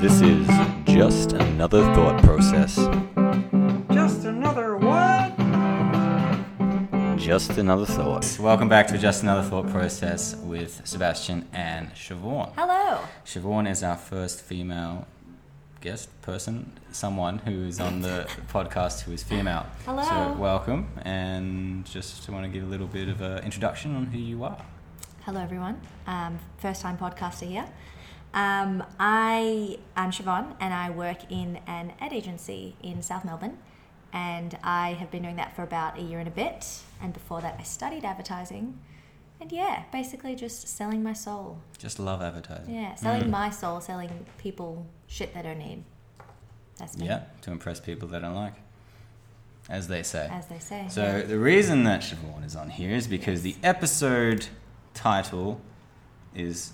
This is just another thought process. Just another what? Just another thought. Welcome back to Just Another Thought Process with Sebastian and Siobhan. Hello. Siobhan is our first female guest person, someone who is on the podcast who is female. Hello. So welcome, and just want to give a little bit of an introduction on who you are. Hello, everyone. Um, first time podcaster here. Um, I am Siobhan and I work in an ad agency in South Melbourne. And I have been doing that for about a year and a bit. And before that, I studied advertising. And yeah, basically just selling my soul. Just love advertising. Yeah, selling Mm. my soul, selling people shit they don't need. That's me, Yeah, to impress people they don't like, as they say. as they say. So yeah. the reason that Siobhan is on here is because the episode title is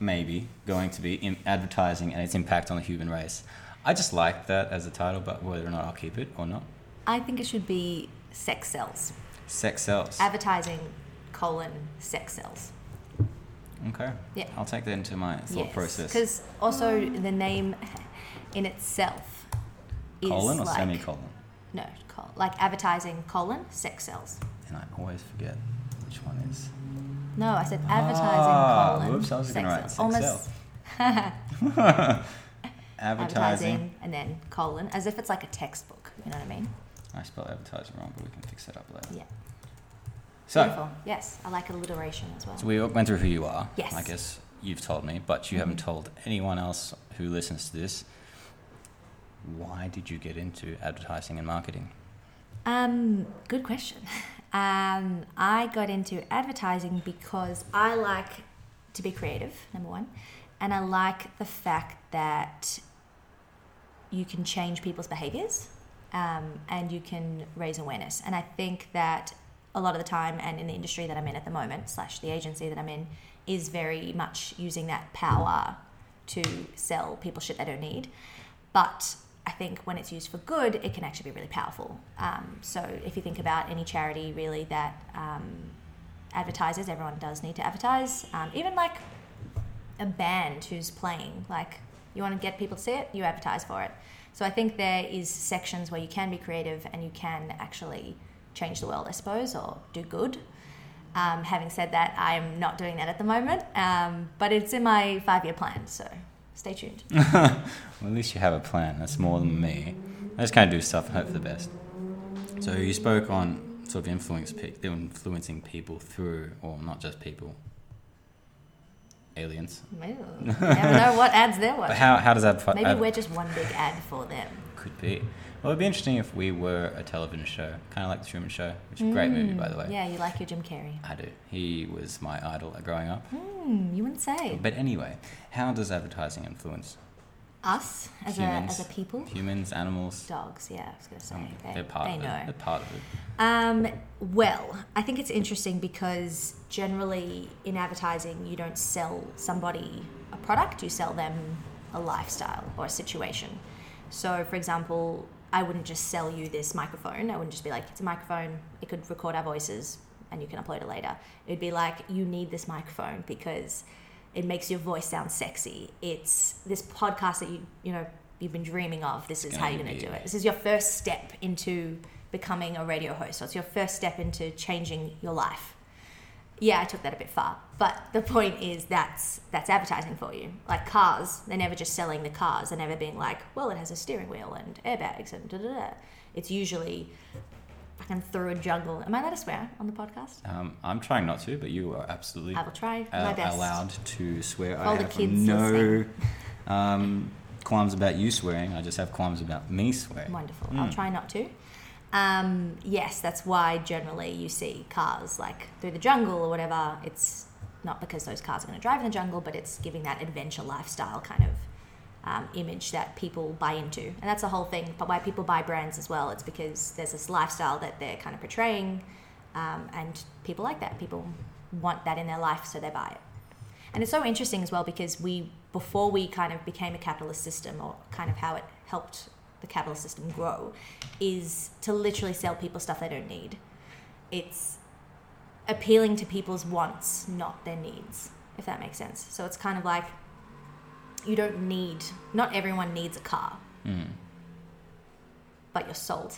maybe going to be in advertising and its impact on the human race. I just like that as a title, but whether or not I'll keep it or not. I think it should be sex sells. Sex sells. Advertising, colon, sex sells. Okay. Yeah. I'll take that into my thought process. Because also the name in itself is Colon or like, semicolon? No, col- like advertising colon sex sells. And I always forget which one is. No, I said advertising Ah, colon. whoops, I was sex gonna write sex Almost Advertising. advertising and then colon, as if it's like a textbook. You know what I mean? I spelled advertising wrong, but we can fix that up later. Yeah. So, Beautiful. Yes, I like alliteration as well. So we went through who you are. Yes. I guess you've told me, but you haven't told anyone else who listens to this. Why did you get into advertising and marketing? Um, good question. Um, I got into advertising because I like to be creative, number one, and I like the fact that you can change people's behaviors um, and you can raise awareness. And I think that a lot of the time, and in the industry that I'm in at the moment, slash the agency that I'm in, is very much using that power to sell people shit they don't need. But I think when it's used for good, it can actually be really powerful. Um, so if you think about any charity really that um, advertises, everyone does need to advertise. Um, even like a band who's playing, like you want to get people to see it, you advertise for it. So I think there is sections where you can be creative and you can actually change the world, I suppose, or do good. Um, having said that, I'm not doing that at the moment, um, but it's in my five-year plan. So stay tuned. Well, at least you have a plan. That's more than me. I just kind of do stuff and hope for the best. So you spoke on sort of influence pe- influencing people through, or not just people, aliens. Ooh, never know what ads they're But how, how does that Maybe ad- we're just one big ad for them. could be? Well, it'd be interesting if we were a television show, kind of like the Truman Show, which is a great movie, by the way. Mm, Yeah, you like your Jim Carrey. I do. He was my idol growing up. Hmm, you wouldn't say. But anyway, how does advertising influence Us as a, as a people? Humans, animals. Dogs, yeah, I was going to say. Um, they, they're part they of know. it. They're part of it. Um, well, I think it's interesting because generally in advertising, you don't sell somebody a product, you sell them a lifestyle or a situation. So, for example, I wouldn't just sell you this microphone. I wouldn't just be like, it's a microphone, it could record our voices and you can upload it later. It'd be like, you need this microphone because it makes your voice sound sexy. It's this podcast that you, you know, you've been dreaming of. This is how you're going to do it. This is your first step into becoming a radio host. So it's your first step into changing your life. Yeah, I took that a bit far, but the point is that's that's advertising for you. Like cars, they're never just selling the cars. They're never being like, well, it has a steering wheel and airbags and da da da. It's usually fucking through a jungle. Am I allowed to swear on the podcast? Um, I'm trying not to, but you are absolutely I will try uh, my best. allowed to swear. all I the have kids no um, qualms about you swearing. I just have qualms about me swearing. Wonderful. Mm. I'll try not to. Um, yes, that's why generally you see cars like through the jungle or whatever. It's not because those cars are going to drive in the jungle, but it's giving that adventure lifestyle kind of um, image that people buy into. And that's the whole thing. But why people buy brands as well, it's because there's this lifestyle that they're kind of portraying, um, and people like that. People want that in their life, so they buy it. And it's so interesting as well because we, before we kind of became a capitalist system, or kind of how it helped the capitalist system grow, is to literally sell people stuff they don't need. It's appealing to people's wants, not their needs, if that makes sense. So it's kind of like you don't need. Not everyone needs a car, Mm. but you're sold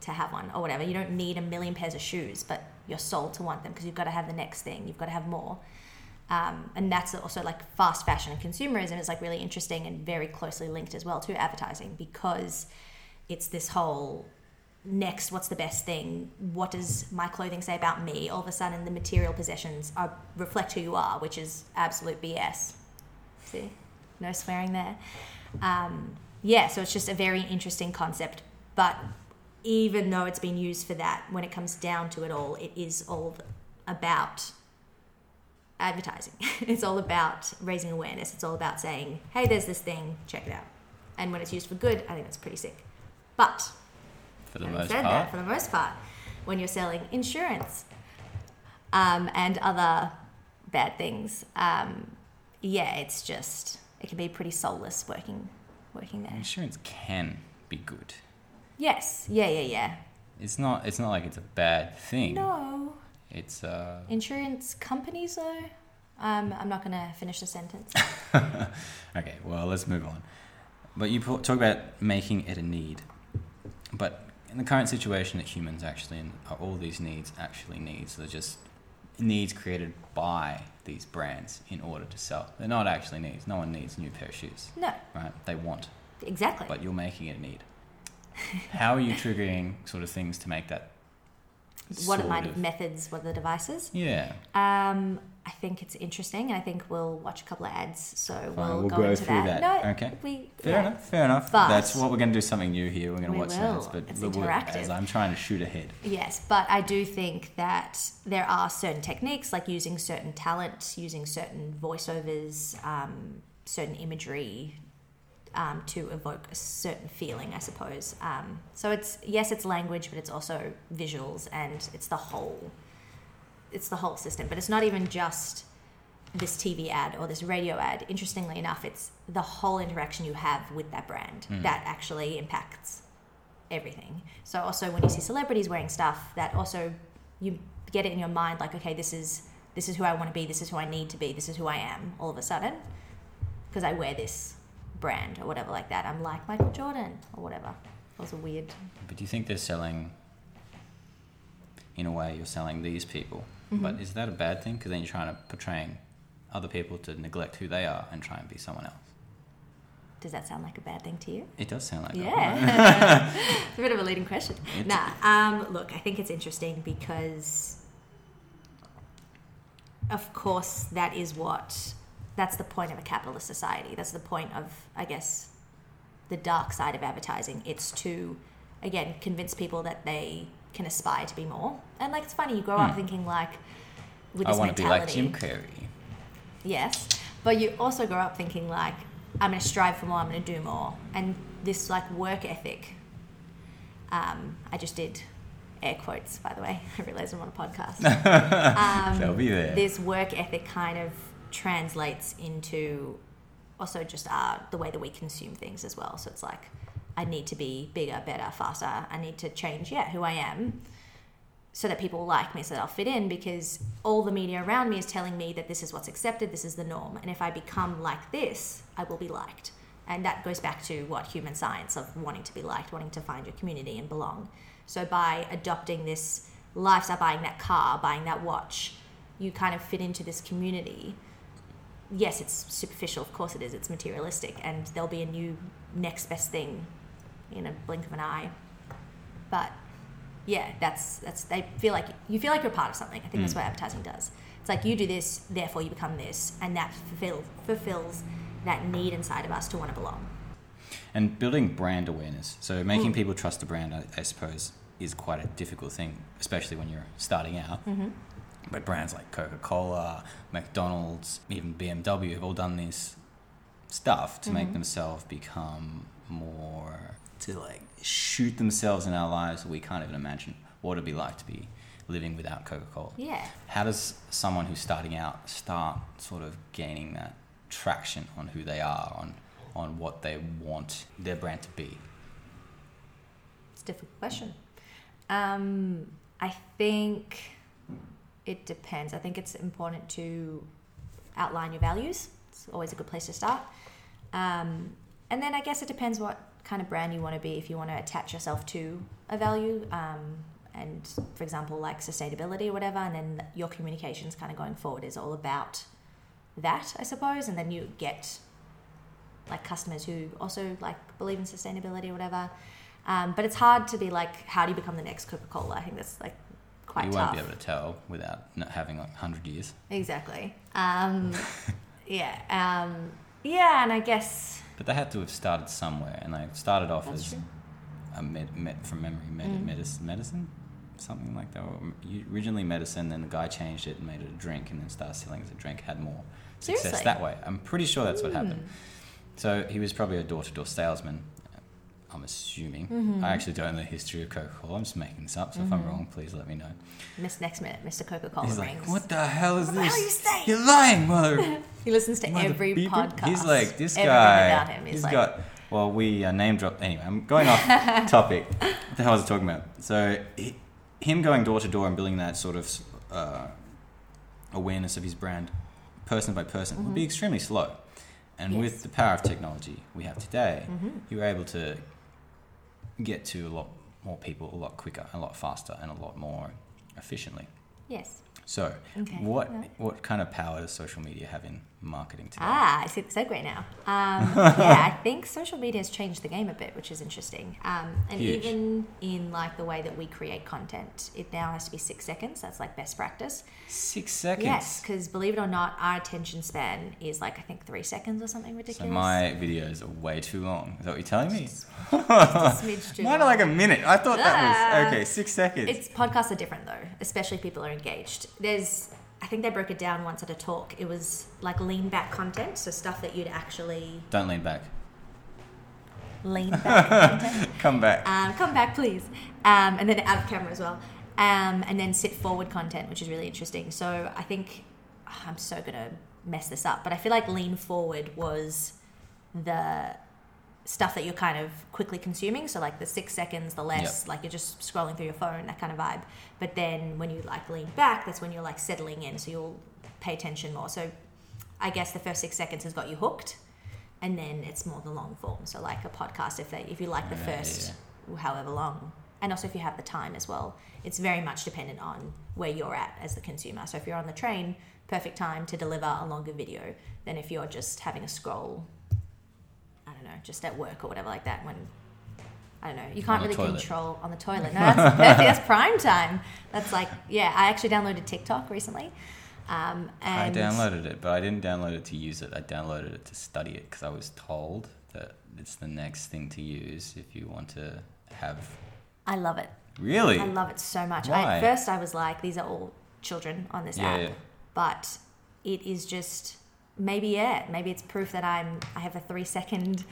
to have one or whatever. You don't need a million pairs of shoes, but you're sold to want them because you've got to have the next thing. You've got to have more. Um, and that's also like fast fashion and consumerism is like really interesting and very closely linked as well to advertising because it's this whole next what's the best thing? What does my clothing say about me? All of a sudden the material possessions are reflect who you are which is absolute bs see? No swearing there. Um, yeah so it's just a very interesting concept but even though it's been used for that when it comes down to it all it is all about advertising it's all about raising awareness it's all about saying hey there's this thing check it out and when it's used for good i think that's pretty sick but For the most part. that, for the most part, when you're selling insurance um, and other bad things, um, yeah, it's just it can be pretty soulless working working there. Insurance can be good. Yes, yeah, yeah, yeah. It's not. It's not like it's a bad thing. No, It's uh. insurance companies though. Um, I'm not gonna finish the sentence. Okay. Well, let's move on. But you talk about making it a need, but in the current situation that humans actually in, are all these needs actually needs. They're just needs created by these brands in order to sell. They're not actually needs. No one needs a new pair of shoes, No, right? They want, exactly. but you're making it a need. How are you triggering sort of things to make that? What are sort my of- methods? What are the devices? Yeah. Um, I think it's interesting, and I think we'll watch a couple of ads, so we'll, we'll go, go into through that. that. No, Okay. we Fair yeah. enough. Fair enough. But- That's what we're going to do. Something new here. We're going to watch will. ads, but It's interactive. as I'm trying to shoot ahead. Yes, but I do think that there are certain techniques, like using certain talent, using certain voiceovers, um, certain imagery, um, to evoke a certain feeling, I suppose. Um, so it's yes, it's language, but it's also visuals, and it's the whole, it's the whole system. But it's not even just this TV ad or this radio ad. Interestingly enough, it's the whole interaction you have with that brand that actually impacts everything. So also when you see celebrities wearing stuff, that also you get it in your mind like, okay, this is this is who I want to be, this is who I need to be, this is who I am all of a sudden because I wear this brand or whatever like that. I'm like Michael Jordan or whatever. That was a weird. But do you think they're selling? In a way, you're selling these people. But is that a bad thing? Because then you're trying to portraying other people to neglect who they are and try and be someone else. Does that sound like a bad thing to you? It does sound like. Yeah. it's a bit of a leading question. It's- Nah, um, look, I think it's interesting because, of course, that is what, that's the point of a capitalist society. That's the point of, I guess, the dark side of advertising. It's to, again, convince people that they can aspire to be more. And, like, it's funny, you grow up Hmm. thinking, like, with I this want to be like. Jim Carrey. Yes, but you also grow up thinking like, I'm going to strive for more. I'm going to do more, and this like work ethic. Um, I just did air quotes, by the way. I realize I'm on a podcast. Um, They'll be there. This work ethic kind of translates into also just uh, the way that we consume things as well. So it's like, I need to be bigger, better, faster. I need to change, yeah, who I am so that people like me, so that I'll fit in because all the media around me is telling me that this is what's accepted, this is the norm. And if I become like this, I will be liked. And that goes back to what human science of wanting to be liked, wanting to find your community and belong. So by adopting this lifestyle, buying that car, buying that watch, you kind of fit into this community. Yes, it's superficial, of course it is, it's materialistic, and there'll be a new next best thing in a blink of an eye. But yeah, that's that's they feel like you feel like you're part of something. I think that's Mm. what advertising does. It's like you do this, therefore you become this, and that fulfill, fulfills that need inside of us to want to belong. And building brand awareness. So making people trust the brand, I, I suppose, is quite a difficult thing, especially when you're starting out. Mm-hmm. But brands like Coca Cola, McDonald's, even BMW have all done this stuff to make Mhm. themselves become more to like shoot themselves in our lives. We can't even imagine what it'd be like to be living without Coca Cola. Yeah. How does someone who's starting out start sort of gaining that traction on who they are, on on what they want their brand to be? It's a difficult question. Um, I think it depends. I think it's important to outline your values. It's always a good place to start. Um, and then I guess it depends what kind of brand you want to be. If you want to attach yourself to a value, um, and for example, like sustainability or whatever, and then your communications kind of going forward is all about that, I suppose. And then you get like customers who also like believe in sustainability or whatever. Um, but it's hard to be like, how do you become the next Coca Cola? I think that's like quite you tough. won't be able to tell without not having like 100 years. Exactly. Um, yeah. Um, yeah, and I guess But they had to have started somewhere, and they started off that's as true. a med, med, from memory med, Mm. medicine, medicine, something like that. Or originally medicine, then the guy changed it and made it a drink, and then started selling it as a drink. Had more success Seriously? that way. I'm pretty sure that's what happened. Mm. So he was probably a door-to-door salesman. I'm assuming. Mhm. I actually don't know the history of Coca-Cola. I'm just making this up. So if I'm Mhm. wrong, please let me know. Miss next minute, Mr. Coca Cola He's rings. like, "What the hell is What this? are you saying?" You're lying, mother." He listens to Mother every podcast. He's like this Everything guy. about him. He's He's like, got. Well, we uh, name drop. Anyway, I'm going off topic. What the hell was I talking about? So, he, him going door to door and building that sort of uh, awareness of his brand, person by person, would be Mhm. extremely slow. And Yes. with the power of technology we have today, Mhm. you're able to get to a lot more people a lot quicker, a lot faster, and a lot more efficiently. Yes. So, Okay. what Yeah. what kind of power does social media have in marketing today? Ah, I see the segue now. Um, yeah, I think social media has changed the game a bit, which is interesting. Um, and Huge. even in like the way that we create content, it now has to be six seconds. That's like best practice. Six seconds. Yes, because believe it or not, our attention span is like I think three seconds or something So ridiculous. my videos are way too long. Is that what you're telling me? Just smidge Mine are like a minute. I thought that Ah. was okay. Six seconds. It's podcasts are different though, especially if people are engaged. There's I think they broke it down once at a talk. It was like lean back content, so stuff that you'd actually Don't lean back. lean back content. Come back. Um, come back, please. Um, and then out of camera as well. Um, and then sit forward content, which is really interesting. So I think oh, I'm so gonna mess this up, but I feel like lean forward was the stuff that you're kind of quickly consuming. So like the six seconds, the less, like you're just scrolling through your phone, that kind of vibe. But then when you like lean back, that's when you're like settling in, so you'll pay attention more. So I guess the first six seconds has got you hooked, and then it's more the long form. So like a podcast, if they if you like the Yeah, first however long, and also if you have the time as well, it's very much dependent on where you're at as the consumer. So if you're on the train, perfect time to deliver a longer video than if you're just having a scroll. Know, just at work or whatever like that. When I don't know, you can't really toilet. control on the toilet. No, that's, that's, that's prime time. That's like yeah. I actually downloaded TikTok recently. Um, I downloaded it, but I didn't download it to use it. I downloaded it to study it because I was told that it's the next thing to use if you want to have. I love it. Really? I love it so much. I, at first, I was like, these are all children on this Yeah, app, yeah. but it is just maybe yeah, maybe it's proof that I'm I have a three second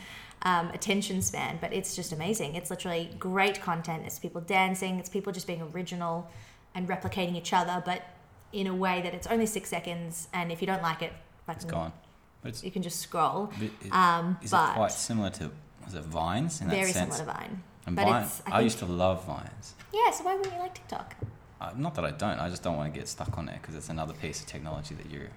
um, attention span. But it's just amazing. It's literally great content. It's people dancing. It's people just being original and replicating each other, but in a way that it's only six seconds. And if you don't like it, It's gone. It's, you can just scroll. it- Um, is but it quite similar to was it Vines in that very sense? similar to Vine. And but Vine, it's- I I, used to love Vines. Yeah. So why wouldn't you like TikTok? Uh, not that I don't. I just don't want to get stuck on it because it's another piece of technology that you're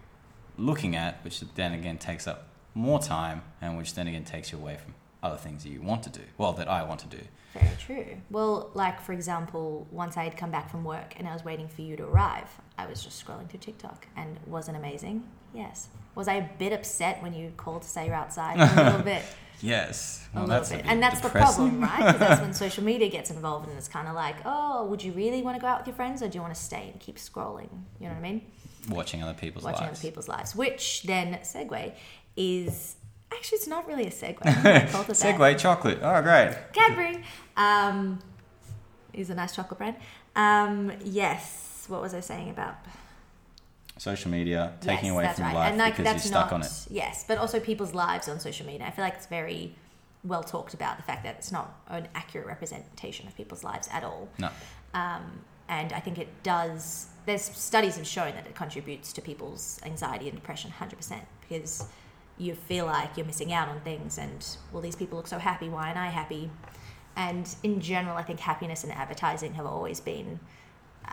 looking at, which then again takes up more time, and which then again takes you away from other things that you want to do. Well, that I want to do. Very true. Well, like for example, once I had come back from work and I was waiting for you to arrive, I was just scrolling through TikTok and wasn't amazing. Yes. Was I a bit upset when you called to say you're outside? A little bit. Yes, A well, little that's a bit. bit And that's the problem, right? Because that's when social media gets involved and it's kind of like, oh, would you really want to go out with your friends or do you want to stay and keep scrolling? You know what I mean? Watching other people's Watching lives. other people's lives. Which then, segue, is actually, it's not really a segue. I don't know why I called it that. Segway chocolate. Oh, great. Cadbury um, is a nice chocolate brand. Um, yes. What was I saying about? Social media taking yes, away from right. life and like because that's you're stuck not on it. yes, but also people's lives on social media. I feel like it's very well talked about the fact that it's not an accurate representation of people's lives at all. No. Um, and I think it does. There's studies have shown that it contributes to people's anxiety and depression 100% because you feel like you're missing out on things and well these people look so happy why aren't i happy and in general i think happiness and advertising have always been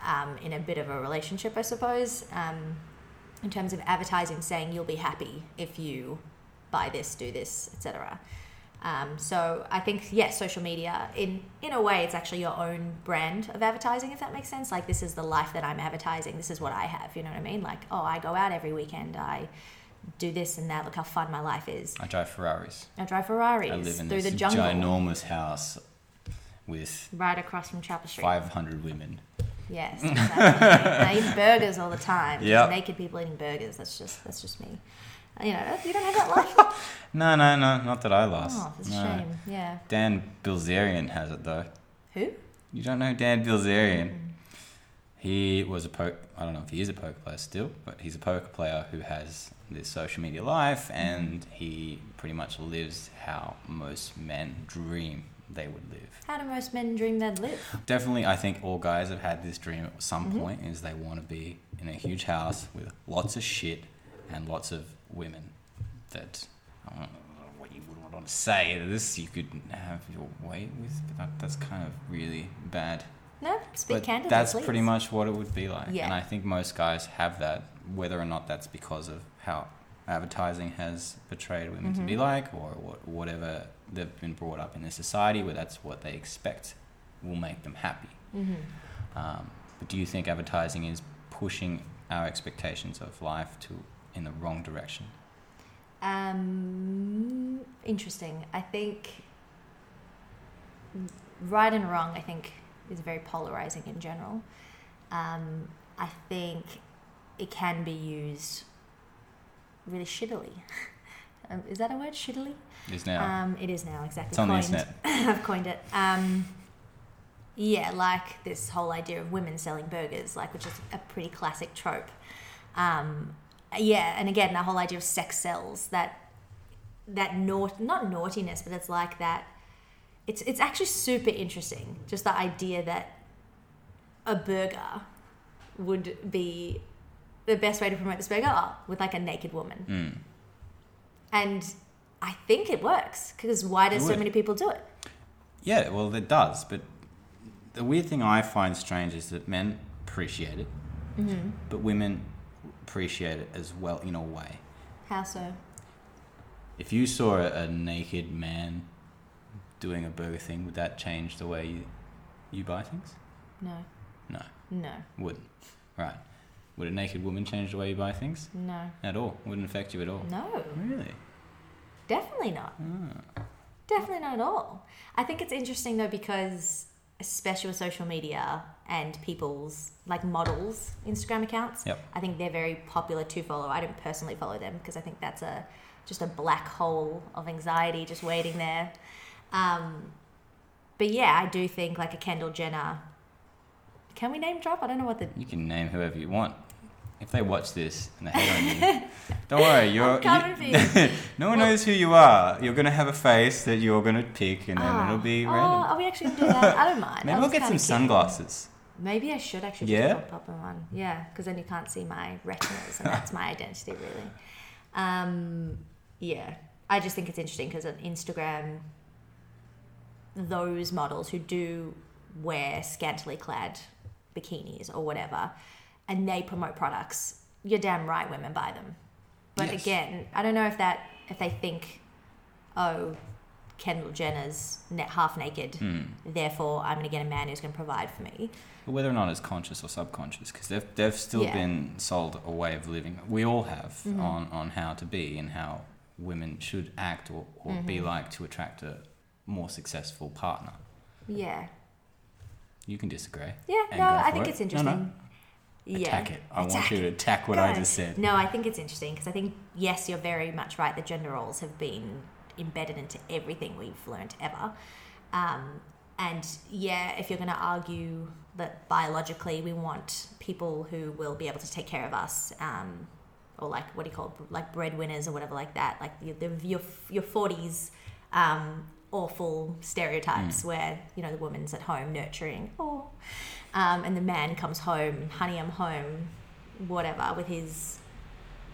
um, in a bit of a relationship i suppose um, in terms of advertising saying you'll be happy if you buy this, do this, etc. Um, so I think yes, social media in in a way it's actually your own brand of advertising, if that makes sense. Like this is the life that I'm advertising. This is what I have. You know what I mean? Like oh, I go out every weekend. I do this and that. Look how fun my life is. I drive Ferraris. I drive Ferraris I live in through this the jungle, ginormous house with right across from Chapel Street. 500 women. Yes, exactly. I eat burgers all the time. Yep. naked people eating burgers. That's just that's just me. You know, you don't have that life. No, no, no, not that I lost. oh, it's a No. shame. Yeah. Dan Bilzerian has it though. Who? You don't know Dan Bilzerian? He was a poker. I don't know if he is a poker player still, but he's a poker player who has this social media life, and he pretty much lives how most men dream they would live. How do most men dream they'd live? Definitely, I think all guys have had this dream at some Mhm. point: is they want to be in a huge house with lots of shit and lots of women. That I don't know what you would want to say. This you could have your way with, but that, that's kind of really bad. No, speak But candidly. that's please. pretty much what it would be like. Yeah. And I think most guys have that, whether or not that's because of how advertising has portrayed women to be Mhm. like, or what, whatever they've been brought up in this society, where that's what they expect will make them happy. hmm Um, but do you think advertising is pushing our expectations of life to in the wrong direction? Um, interesting. I think right and wrong. I think is very polarizing in general. Um, I think it can be used really shittily. um, is that a word? Shittily? Is now Um, it is now exactly. it's on the internet. I've coined it. Um, yeah, like this whole idea of women selling burgers, like which is a pretty classic trope. Um, yeah, and again, that whole idea of sex sells that that naut not naughtiness, but it's like that. It's it's actually super interesting. Just the idea that a burger would be the best way to promote this burger oh, with like a naked woman, Mm. and I think it works because why do so many people do it? Yeah, well, it does. But the weird thing I find strange is that men appreciate it, Mm-hmm. but women appreciate it as well in a way. How so? If you saw a, a naked man doing a burger thing, would that change the way you, you buy things? No, No, no, wouldn't. Right. Would a naked woman change the way you buy things? no, At all? Wouldn't affect you at all? no. Really? Definitely not. Ah. Definitely not at all. I think it's interesting though because especially with social media and people's like models Instagram accounts. Yep. I think they're very popular to follow. I don't personally follow them because I think that's a just a black hole of anxiety just waiting there. Um, but yeah, I do think like a Kendall Jenner. Can we name drop? I don't know what the You can name whoever you want. If they watch this and they hate on you, don't worry. You're you- no one Well- knows who you are. You're gonna have a face that you're gonna pick, and then Ah. it'll be oh, random. are we actually gonna do that? I don't mind. Maybe we'll get some cute. sunglasses. Maybe I should actually Yeah? just pop one. Yeah, because then you can't see my retinas, and that's my identity, really. Um, yeah, I just think it's interesting because on Instagram, those models who do wear scantily clad bikinis or whatever, and they promote products, you're damn right women buy them. But Yes. again, I don't know if that if they think, oh, Kendall Jenner's net half naked, Hmm. therefore I'm going to get a man who's going to provide for me. But whether or not it's conscious or subconscious, because they've, they've still Yeah. been sold a way of living. We all have Mhm. on, on how to be and how women should act or, or be Mhm. like to attract a more successful partner. Yeah. You can disagree. Yeah, no, I think it. it's interesting. no. Yeah. Attack it. I want you to attack what I just said. No, I think it's interesting because I think, yes, you're very much right. The gender roles have been embedded into everything we've learned ever. Um, and yeah, if you're going to argue that biologically we want people who will be able to take care of us, um, or like what do you call it, like breadwinners or whatever like that, like the, the, your your forties um, awful stereotypes where you know the woman's at home nurturing, oh, um, and the man comes home, honey, I'm home, whatever, with his.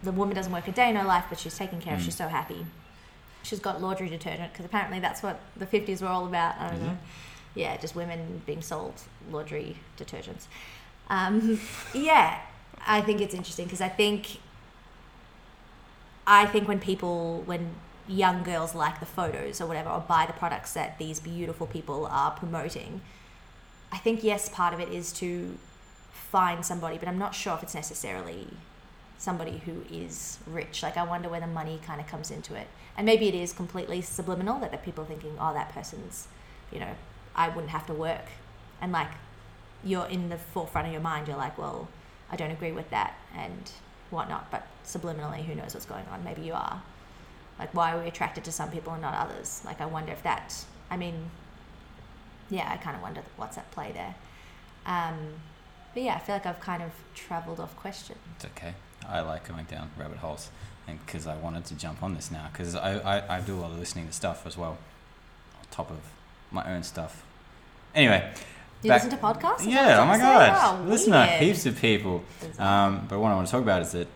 The woman doesn't work a day in her life, but she's taken care of. Mm. She's so happy. She's got laundry detergent because apparently that's what the 50s were all about. I don't Is know. Yeah, just women being sold laundry detergents. Um, yeah, I think it's interesting because I think I think when people when young girls like the photos or whatever, or buy the products that these beautiful people are promoting. I think yes, part of it is to find somebody, but I'm not sure if it's necessarily somebody who is rich. Like I wonder where the money kind of comes into it, and maybe it is completely subliminal that the people thinking, oh, that person's, you know, I wouldn't have to work, and like you're in the forefront of your mind, you're like, well, I don't agree with that and whatnot, but subliminally, who knows what's going on? Maybe you are. Like, why are we attracted to some people and not others? Like, I wonder if that, I mean, yeah, I kind of wonder what's at play there. Um, but yeah, I feel like I've kind of traveled off question. It's okay. I like going down rabbit holes, and because I wanted to jump on this now, because I, I, I do a lot of listening to stuff as well, on top of my own stuff. Anyway, You Back- listen to podcasts? Yeah, oh my god, Oh, listen to heaps of people. Um, but what I want to talk about is that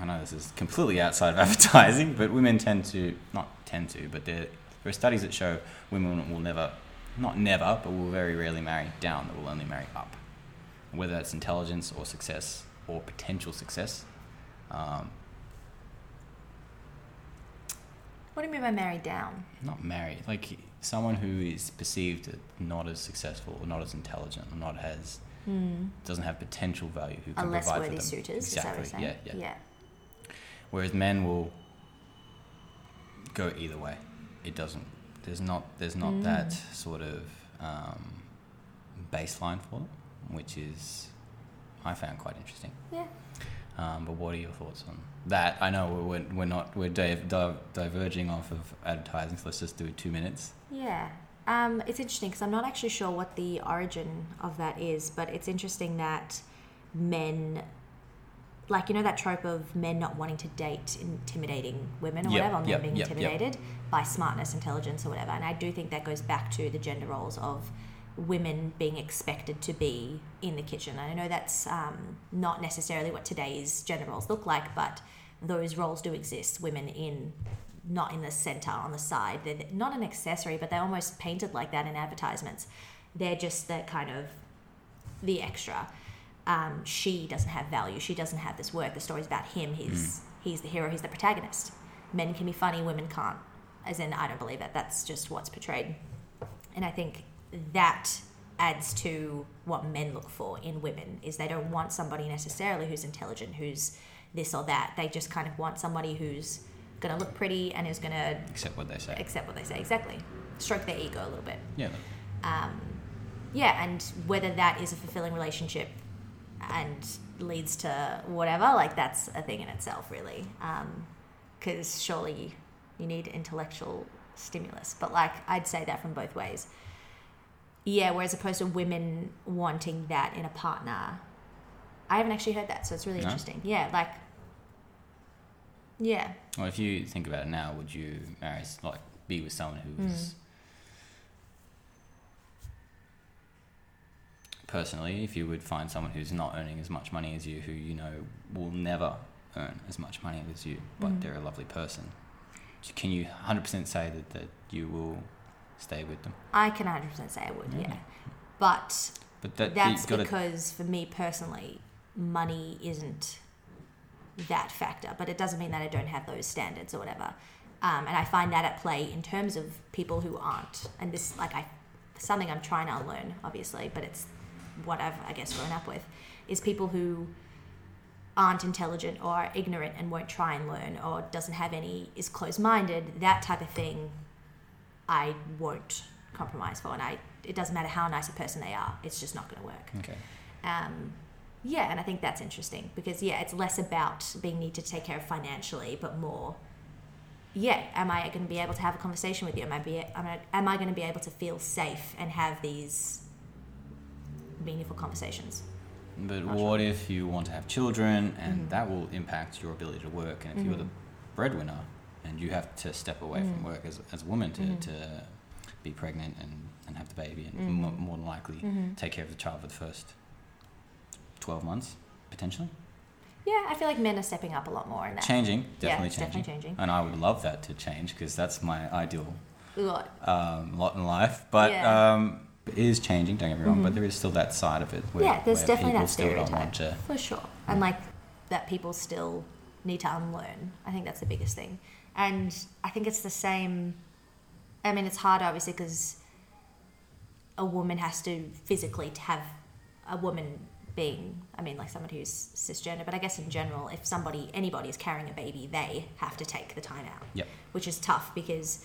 I know this is completely outside of advertising, but women tend to not tend to, but there there are studies that show women will never, not never, but will very rarely marry down. They will only marry up, whether that's intelligence or success or potential success. Um, What do you mean by married down? not marry, like someone who is perceived as not as successful or not as intelligent or not as Hmm. doesn't have potential value who can less provide worthy for them. suitors, Exactly. is that what you're saying? Yeah, yeah. yeah. Whereas men will go either way. It doesn't. There's not. There's not that Mm. sort of um, baseline for them, which is I found quite interesting. Yeah. Um, but what are your thoughts on that? I know we're, we're not we're div- div- diverging off of advertising, so let's just do two minutes. Yeah. Um, it's interesting because I'm not actually sure what the origin of that is, but it's interesting that men, like, you know, that trope of men not wanting to date intimidating women or Yep, whatever, or men yep, being yep. intimidated by smartness, intelligence, or whatever. And I do think that goes back to the gender roles of women being expected to be in the kitchen. And I know that's um, not necessarily what today's gender roles look like, but those roles do exist. Women in not in the center on the side. They're not an accessory, but they're almost painted like that in advertisements. They're just the kind of the extra. Um, she doesn't have value. She doesn't have this work. The story's about him. He's he's the hero. He's the protagonist. Men can be funny. Women can't. As in, I don't believe that. That's just what's portrayed. And I think that adds to what men look for in women is they don't want somebody necessarily who's intelligent, who's this or that. They just kind of want somebody who's going to look pretty and is going to Except what they say. accept what they say. Exactly. Stroke their ego a little bit. yeah. Um, yeah, and whether that is a fulfilling relationship and leads to whatever, like that's a thing in itself, really. Because surely you need intellectual stimulus. But like, I'd say that from both ways. Yeah, whereas opposed to women wanting that in a partner, I haven't actually heard that, so it's really No? interesting. Yeah, like, yeah. Well, if you think about it now, would you marry like be with someone who's Mm. personally, if you would find someone who's not earning as much money as you, who you know will never earn as much money as you, but Mm. they're a lovely person, can you hundred percent say that that you will stay with them? I can 100% say I would, yeah. Yeah. But But that that's got to because for me personally, money isn't that factor. But it doesn't mean that I don't have those standards or whatever. Um, and I find that at play in terms of people who aren't. And this, like, I something I'm trying to unlearn, obviously, but it's what I've, I guess, grown up with, is people who aren't intelligent or ignorant and won't try and learn or doesn't have any is closed-minded that type of thing i won't compromise for and i it doesn't matter how nice a person they are it's just not going to work okay. um, yeah and i think that's interesting because yeah it's less about being need to take care of financially but more yeah am i going to be able to have a conversation with you am i be am i, am I going to be able to feel safe and have these meaningful conversations But Not what if you want to have children and Mhm. that will impact your ability to work? And if you're the Mhm. breadwinner and you have to step away from Mhm. work as, as a woman to, Mhm. to be pregnant and, and have the baby and Mhm. mo- more than likely Mhm. take care of the child for the first 12 months, potentially? yeah i feel like men are stepping up a lot more in that Changing, definitely it's changing. definitely changing And I would love that to change because that's my ideal Ugh. um, lot in life. But Yeah. um, it is changing, don't get me wrong, but Mhm. there is still that side of it where, yeah, there's where definitely people that still don't stereotype want to. for sure, and like that people still need to unlearn. I think that's the biggest thing, and I think it's the same. I mean, it's hard obviously because a woman has to physically to have a woman being. I mean, like someone who's cisgender, but I guess in general, if somebody anybody is carrying a baby, they have to take the time out Yep. which is tough because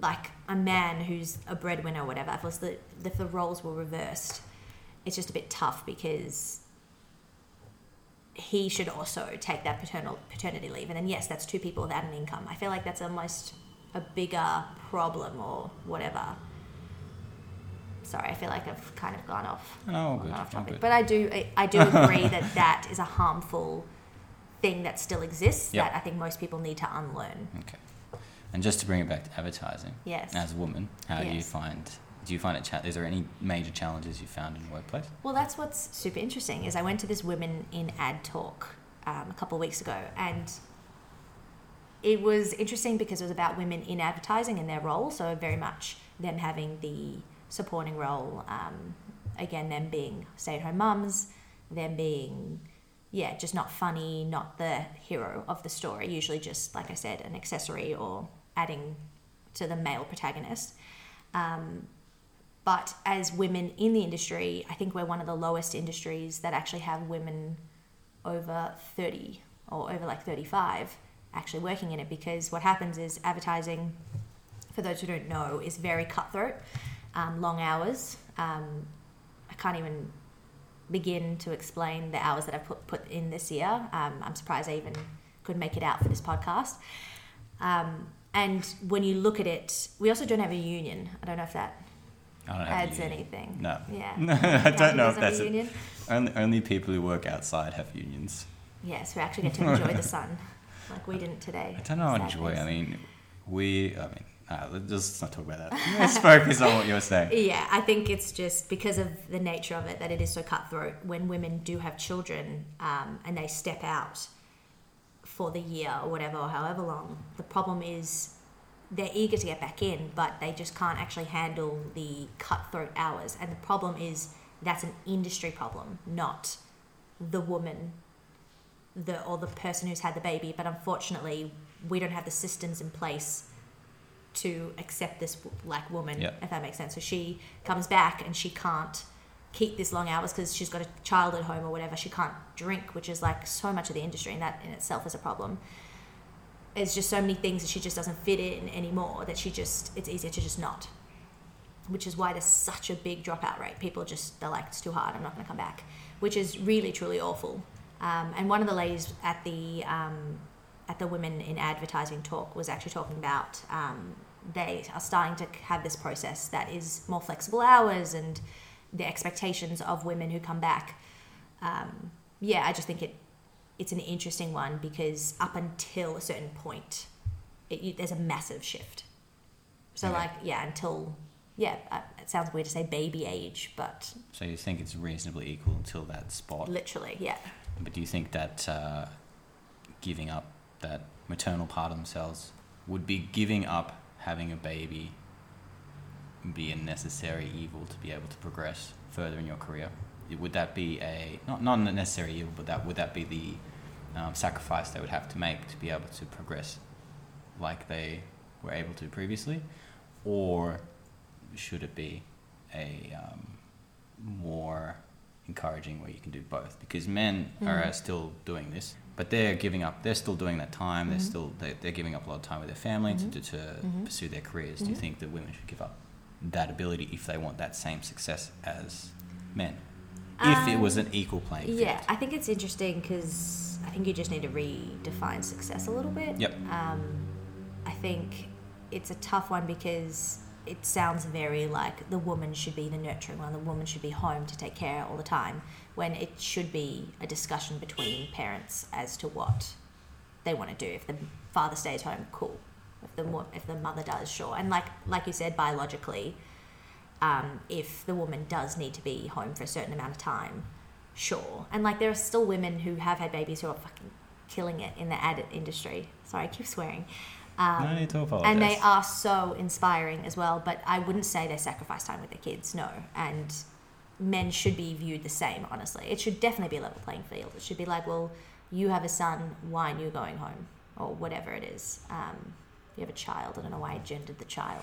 like a man who's a breadwinner or whatever if, the, if the roles were reversed it's just a bit tough because he should also take that paternal paternity leave and then yes that's two people without an income i feel like that's almost a bigger problem or whatever sorry i feel like i've kind of gone off No, all good, off all topic good. but i do I, I do agree that that is a harmful thing that still exists Yep. that i think most people need to unlearn Okay. And just to bring it back to advertising, yes as a woman, how do you find? Do you find it? Cha- is there any major challenges you found in the workplace? Well, that's what's super interesting is I went to this women in ad talk um, a couple of weeks ago, and it was interesting because it was about women in advertising and their role. So very much them having the supporting role. Um, again, them being stay-at-home mums, them being yeah, just not funny, not the hero of the story. Usually, just like I said, an accessory or adding to the male protagonist. Um, but as women in the industry, I think we're one of the lowest industries that actually have women over 30 or over like 35 actually working in it because what happens is advertising, for those who don't know, is very cutthroat, um, long hours. Um, I can't even begin to explain the hours that I've put, put in this year. Um, I'm surprised I even could make it out for this podcast. Um, and when you look at it, we also don't have a union. I don't know if that adds anything. No. Yeah. I don't know if that's a, union. only only people who work outside have unions. Yes, we actually get to enjoy the sun, like we didn't today. I don't know. Sad Enjoy. I mean, we. I mean, uh, let's just not talk about that. Let's focus on what you're saying. Yeah, I think it's just because of the nature of it that it is so cutthroat. When women do have children um, and they step out for the year or whatever, or however long, the problem is they're eager to get back in, but they just can't actually handle the cutthroat hours. And the problem is that's an industry problem, not the woman the or the person who's had the baby. But unfortunately, we don't have the systems in place to accept this black woman, Yeah. if that makes sense. So she comes back and she can't keep this long hours because she's got a child at home or whatever. She can't drink, which is like so much of the industry, and that in itself is a problem. There's just so many things that she just doesn't fit in anymore that she just it's easier to just not. Which is why there's such a big dropout rate. People just they're like it's too hard. I'm not going to come back, which is really truly awful. Um, and one of the ladies at the um, at the Women in Advertising talk was actually talking about um, they are starting to have this process that is more flexible hours and the expectations of women who come back. Um, yeah, I just think it it's an interesting one because up until a certain point, it, you, there's a massive shift. So Okay. like yeah, until yeah, uh, it sounds weird to say baby age, but So you think it's reasonably equal until that spot? literally yeah. But do you think that uh, giving up that maternal part of themselves would be giving up having a baby be a necessary evil to be able to progress further in your career? Would that be a not not a necessary evil, but that would that be the um, sacrifice they would have to make to be able to progress like they were able to previously, or should it be a um, more encouraging where you can do both because men are Mhm. still doing this but they're giving up they're still doing that time they're Mhm. still they, they're giving up a lot of time with their family Mhm. to, to, Mhm. pursue their careers do you Mhm. think that women should give up that ability if they want that same success as men if it was Um, an equal playing field Yeah, I think it's interesting because I think you just need to redefine success a little bit. Yep. Um, I think it's a tough one because it sounds very like the woman should be the nurturing one, the woman should be home to take care all the time, when it should be a discussion between parents as to what they want to do. If the father stays home, cool. If the if the mother does, sure. And like like you said, biologically, um, if the woman does need to be home for a certain amount of time, sure. And like there are still women who have had babies who are fucking killing it in the ad industry. Sorry, I keep swearing. Um, no need to apologize and they are so inspiring as well. But I wouldn't say they sacrifice time with their kids, no. And men should be viewed the same, honestly. It should definitely be a level playing field. It should be like, well, you have a son, why aren't you going home? or whatever it is. Um, you have a child. I don't know why I gendered the child.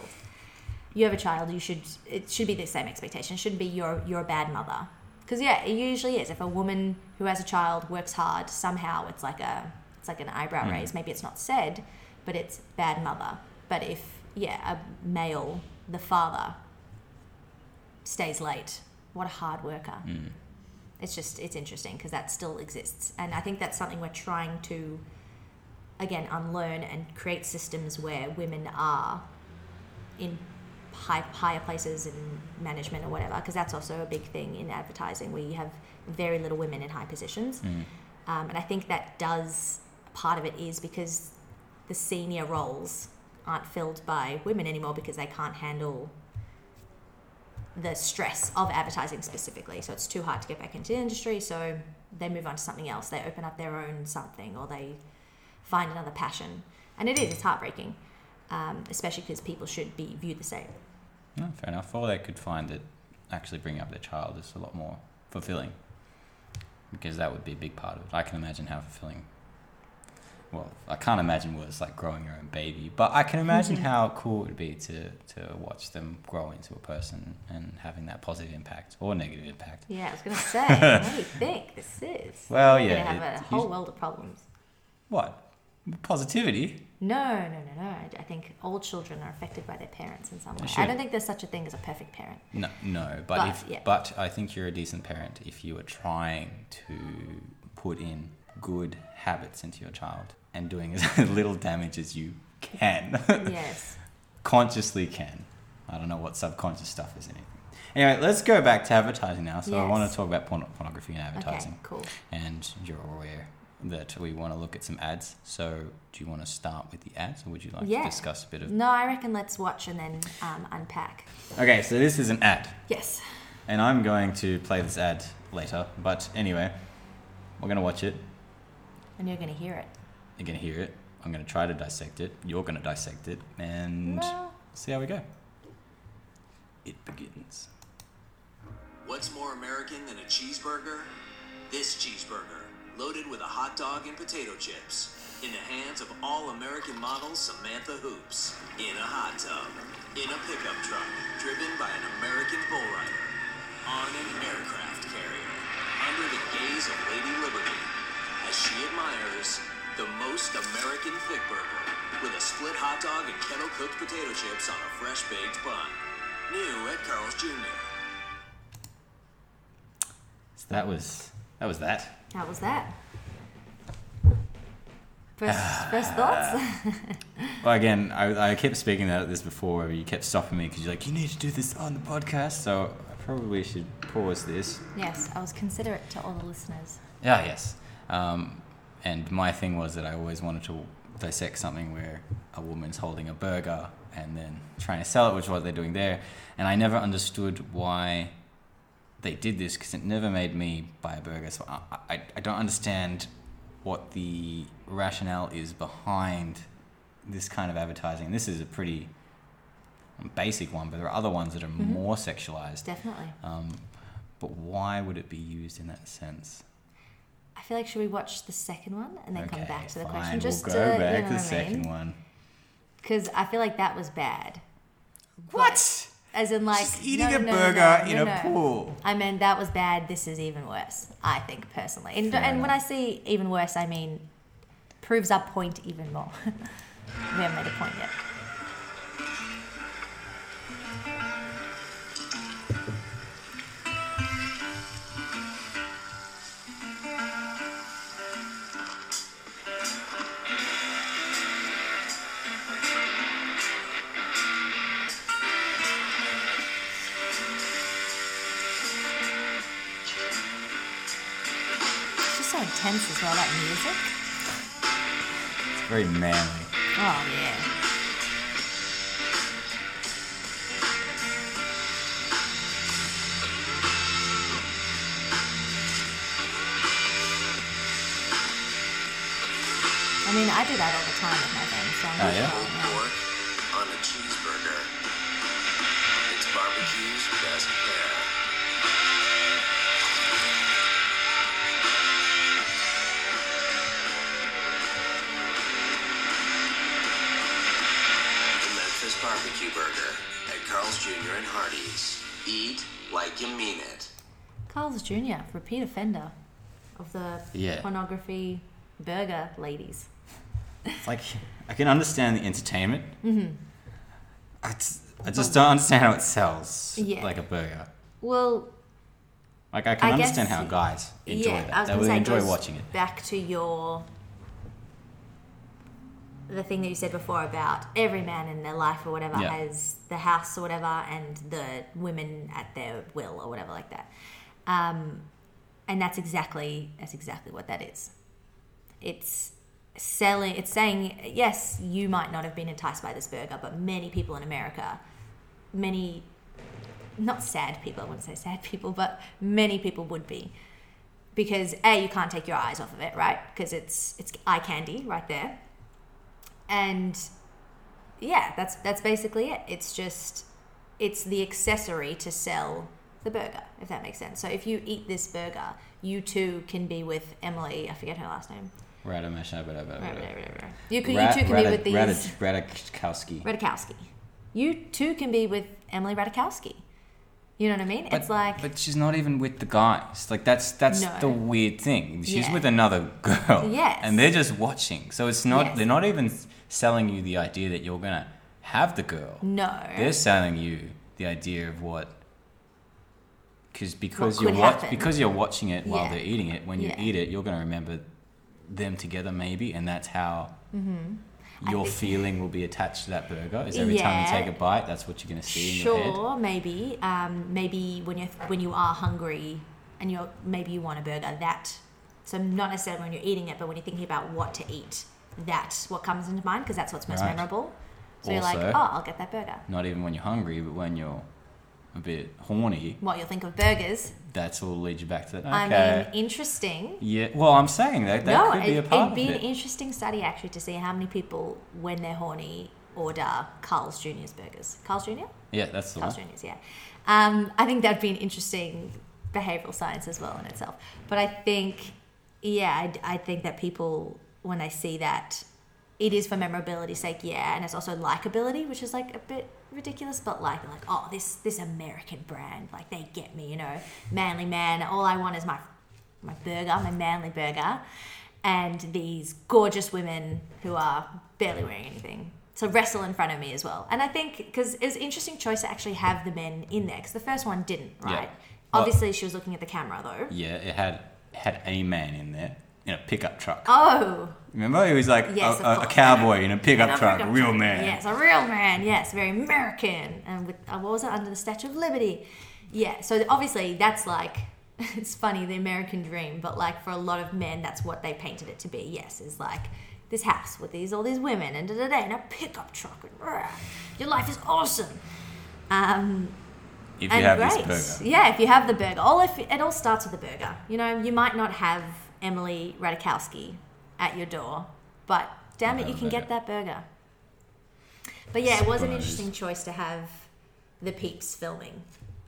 You have a child. You should. It should be the same expectation. It shouldn't be you're you're a bad mother. Because yeah, it usually is. If a woman who has a child works hard, somehow it's like a it's like an eyebrow hmm. raise. Maybe it's not said, but it's bad mother. But if yeah, a male, the father, stays late, what a hard worker. Hmm. It's just it's interesting because that still exists, and I think that's something we're trying to again unlearn and create systems where women are in high, higher places in management or whatever because that's also a big thing in advertising where you have very little women in high positions. Um, and i think that does part of it is because the senior roles aren't filled by women anymore because they can't handle the stress of advertising specifically. So it's too hard to get back into the industry so they move on to something else. They open up their own something or they find another passion. And it is it's heartbreaking um, especially because people should be viewed the same No, fair enough. Or they could find that actually bringing up their child is a lot more fulfilling because that would be a big part of it. I can imagine how fulfilling. Well, I can't imagine what it's like growing your own baby, but I can imagine how cool it would be to, to watch them grow into a person and having that positive impact or negative impact. Yeah, I was gonna say, what do you think this is? Well, yeah, have a whole world of problems. What? Positivity? No, no, no, no. I, I think all children are affected by their parents in some way. I don't think there's such a thing as a perfect parent. No, no, but, But, if yeah. but I think you're a decent parent if you are trying to put in good habits into your child and doing as little damage as you can, yes. consciously can. I don't know what subconscious stuff is in it. Anyway, let's go back to advertising now. So I want to talk about porn- pornography and advertising, Okay. Cool. and you're aware that we want to look at some ads. So do you want to start with the ads, or would you like Yeah. to discuss a bit of? No, I reckon let's watch and then um, unpack. Okay, so this is an ad. Yes. And I'm going to play this ad later. But anyway, we're going to watch it. And you're gonna hear it. You're going to hear it. I'm going to try to dissect it. You're going to dissect it. And Well, see how we go. It begins. What's more American than a cheeseburger? This cheeseburger, loaded with a hot dog and potato chips, in the hands of all American model Samantha Hoopes, in a hot tub, in a pickup truck, driven by an American bull rider, on an aircraft carrier, under the gaze of Lady Liberty, as she admires the most American thick burger, with a split hot dog and kettle cooked potato chips on a fresh baked bun. New at Carl's Jr. So that was that was that. How was that? First, first thoughts? Well, again, I, I kept speaking about this before. Where you kept stopping me because you're like, you need to do this on the podcast. So I probably should pause this. yes, I was considerate to all the listeners. Yeah, yes. Um, and my thing was that I always wanted to dissect something where a woman's holding a burger and then trying to sell it, which is what they're doing there. And I never understood why they did this because it never made me buy a burger. So I, I, I don't understand what the rationale is behind this kind of advertising. This is a pretty basic one, but there are other ones that are more sexualized. Definitely. Um, but why would it be used in that sense? I feel like should we watch the second one and then come back to the fine, question? Just we'll go to, back you know to the I second mean? one. Because I feel like that was bad. What? As in, like Just eating no, a no, burger no, in a pool. I mean, that was bad. This is even worse. I think personally, and, and when I see even worse, I mean proves our point even more. we haven't made a point yet. Intense as well. That music. It's very manly. Oh yeah. I mean, I do that all the time with my friends. So I'm Oh, yeah? sure, pork on a cheeseburger. It's barbecue's best barbecue burger at Carl's Jr. and Hardee's. Eat like you mean it. Carl's Jr., repeat offender of the Yeah. pornography burger ladies. It's like I can understand the entertainment. Mm-hmm. I, just, don't understand how it sells Yeah. like a burger. Well, Like I can I guess- understand how guys enjoy yeah, I that. was They gonna will say, enjoy goes watching it. Back to your the thing that you said before about every man in their life or whatever Yeah. has the house or whatever and the women at their will or whatever like that. Um, and that's exactly that's exactly what that is. It's selling it's saying yes, you might not have been enticed by this burger, but many people in America, many not sad people, I wouldn't say sad people, but many people would be. Because A, you can't take your eyes off of it, right? Because it's it's eye candy right there. And yeah, that's that's basically it. It's just it's the accessory to sell the burger, if that makes sense. So if you eat this burger, you too can be with Emily, I forget her last name. Right, right. You, can, Ra- you two can Rada- be with these Rada- Radakowski. Radikowski. You too can be with Emily Radikowski. You know what I mean? But, it's like but she's not even with the guys. Like that's that's No. the weird thing. She's Yeah. with another girl. Yes. And they're just watching. So it's not. Yes. They're not even selling you the idea that you're gonna have the girl. no. They're selling you the idea of what. Cause, because What you're watch, because you're watching it while Yeah. they're eating it. When you Yeah. eat it, you're gonna remember them together maybe, and that's how Mm-hmm. Your feeling will be attached to that burger. Is every time you take a bite, that's what you're gonna see in your head. Sure, maybe. Um, maybe when you when you are hungry and you're maybe you want a burger, that so not necessarily when you're eating it, but when you're thinking about what to eat, that's what comes into mind because that's what's most Right. memorable. So you're like, oh, I'll get that burger. Not even when you're hungry, but when you're a bit horny, What you'll think of burgers. that's what will lead you back to that. I Okay. mean, interesting. yeah. Well, I'm saying that that no, could be a it'd be an it. interesting study actually to see how many people, when they're horny, order Carl's Jr.'s burgers. Carl's Jr. yeah, that's the Carl's one. Jr.'s, yeah. Um, I think that'd be an interesting behavioral science as well in itself. But I think, yeah, I, I think that people, when they see that, it is for memorability's sake, yeah, and it's also likability, which is like a bit ridiculous, but like, like oh, this this American brand, like they get me, you know, manly man. All I want is my my burger, my manly burger, and these gorgeous women who are barely wearing anything to wrestle in front of me as well. And I think because it was an interesting choice to actually have the men in there because the first one didn't, Yeah. right? Well- Obviously, she was looking at the camera though. Yeah, it had had a man in there in a pickup truck. Oh, Remember, he was like Yes, a, a, a cowboy in a pickup a truck, a real truck. man. Yes, a real man. Yes, very American. And with uh, what was it under the Statue of Liberty? Yeah. So obviously that's like it's funny the American dream, but like for a lot of men, that's what they painted it to be. Yes, is like this house with these all these women and da da da and a pickup truck and rah, your life is awesome. Um, If you and have great. this burger, Yeah, if you have the burger. All if it all starts with the burger. You know, you might not have Emily Radikowski at your door, but damn it, you can get that burger. But yeah, it was an interesting choice to have the peeps filming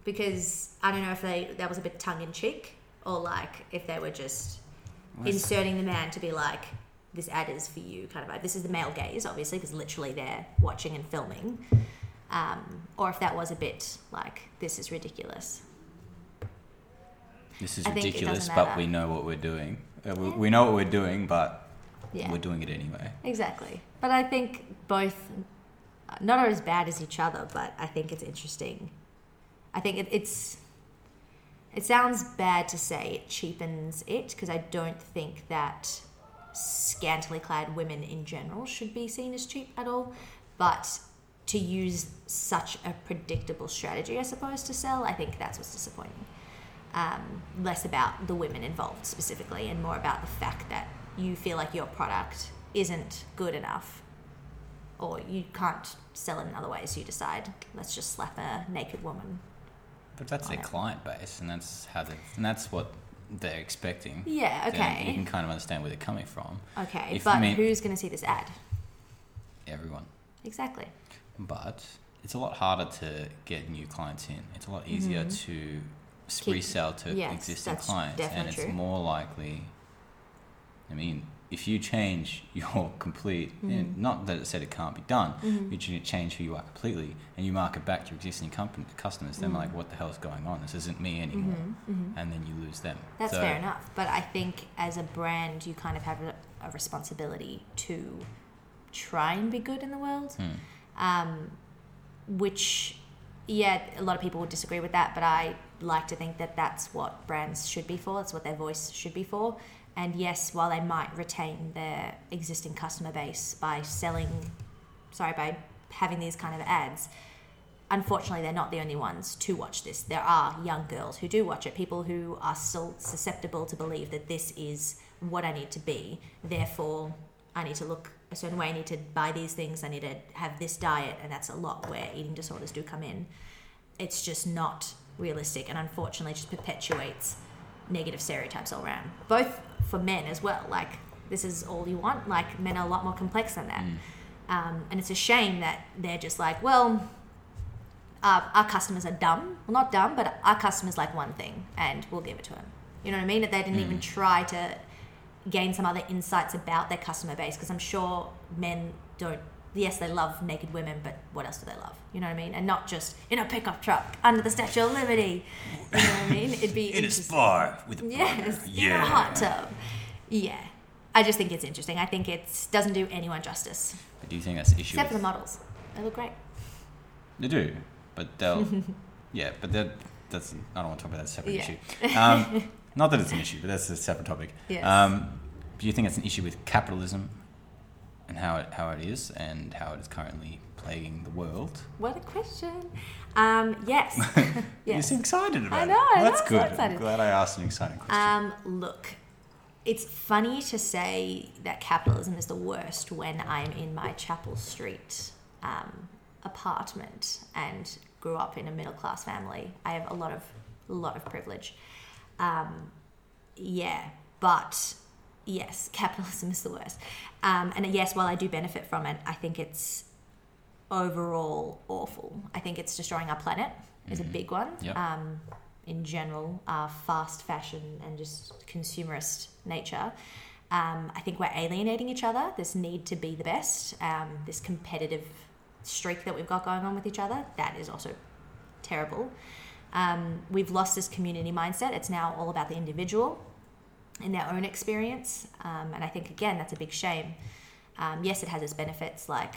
because I don't know if they that was a bit tongue in cheek or like if they were just inserting the man to be like this ad is for you kind of like This is the male gaze, obviously, because literally they're watching and filming. Um, or if that was a bit like this is ridiculous. This is I ridiculous, but we know what we're doing. Uh, we, we know what we're doing, but Yeah. we're doing it anyway. Exactly. But I think both not are as bad as each other, but I think it's interesting. I think it, it's it sounds bad to say it cheapens it because I don't think that scantily clad women in general should be seen as cheap at all. But to use such a predictable strategy, I suppose, to sell, I think that's what's disappointing. Um, less about the women involved specifically, and more about the fact that you feel like your product isn't good enough, or you can't sell it in other ways. So you decide, let's just slap a naked woman. But that's their it. client base, and that's how they, and that's what they're expecting. Yeah, Then okay. you can kind of understand where they're coming from. Okay, If, but I mean- who's going to see this ad? Everyone. Exactly. But it's a lot harder to get new clients in. It's a lot easier to Mm-hmm. Keep- resell to yes, existing clients, and it's true. more likely. I mean, if you change your complete, and not that it said it can't be done, mm-hmm. you change who you are completely, and you market back to your existing company, customers, then like, mm. what the hell is going on? This isn't me mm-hmm, anymore, and then you lose them. That's So- fair enough. But I think as a brand, you kind of have a, a responsibility to try and be good in the world. Hmm. Um, which, yeah, a lot of people would disagree with that, but I like to think that that's what brands should be for. That's what their voice should be for. And yes, while they might retain their existing customer base by selling, sorry, by having these kind of ads, unfortunately they're not the only ones to watch this there are young girls who do watch it people who are still susceptible to believe that this is what i need to be therefore i need to look a certain way i need to buy these things i need to have this diet and that's a lot where eating disorders do come in it's just not realistic and unfortunately just perpetuates negative stereotypes all around both for men as well like this is all you want like men are a lot more complex than that um, and it's a shame that they're just like well uh, our customers are dumb. Well, not dumb, but our customers like one thing, and we'll give it to them. You know what I mean? That they didn't even try to gain some other insights about their customer base, because I'm sure men don't. Yes, they love naked women, but what else do they love? You know what I mean? And not just in a pickup truck under the Statue of Liberty. You know what I mean? It'd be in a spa with a Yes, in a hot tub. Yeah, I just think it's interesting. I think it doesn't do anyone justice, But do you think that's the issue? except for the models. They look great. They do, but they'll. yeah, but that that's. I don't want to talk about that separate Yeah. issue. Um, not that it's an issue, but that's a separate topic. Yes. Um, do you think it's an issue with capitalism and how it how it is and how it is currently plaguing the world? What a question. Um, yes. Yes. seem excited about I it. know, I that's I'm good. so I'm glad I asked an exciting question. Um, look, it's funny to say that capitalism is the worst when I'm in my Chapel Street um, apartment and grew up in a middle class family. I have a lot of a lot of privilege. Um, yeah, but yes, capitalism is the worst. Um, and yes, while I do benefit from it, I think it's overall awful. I think it's destroying our planet is a big one. Yep. Um, in general, our fast fashion and just consumerist nature. Um, I think we're alienating each other. This need to be the best, um, this competitive streak that we've got going on with each other, that is also terrible. Um, we've lost this community mindset. It's now all about the individual in their own experience. Um, and I think, again, that's a big shame. Um, yes, it has its benefits, like,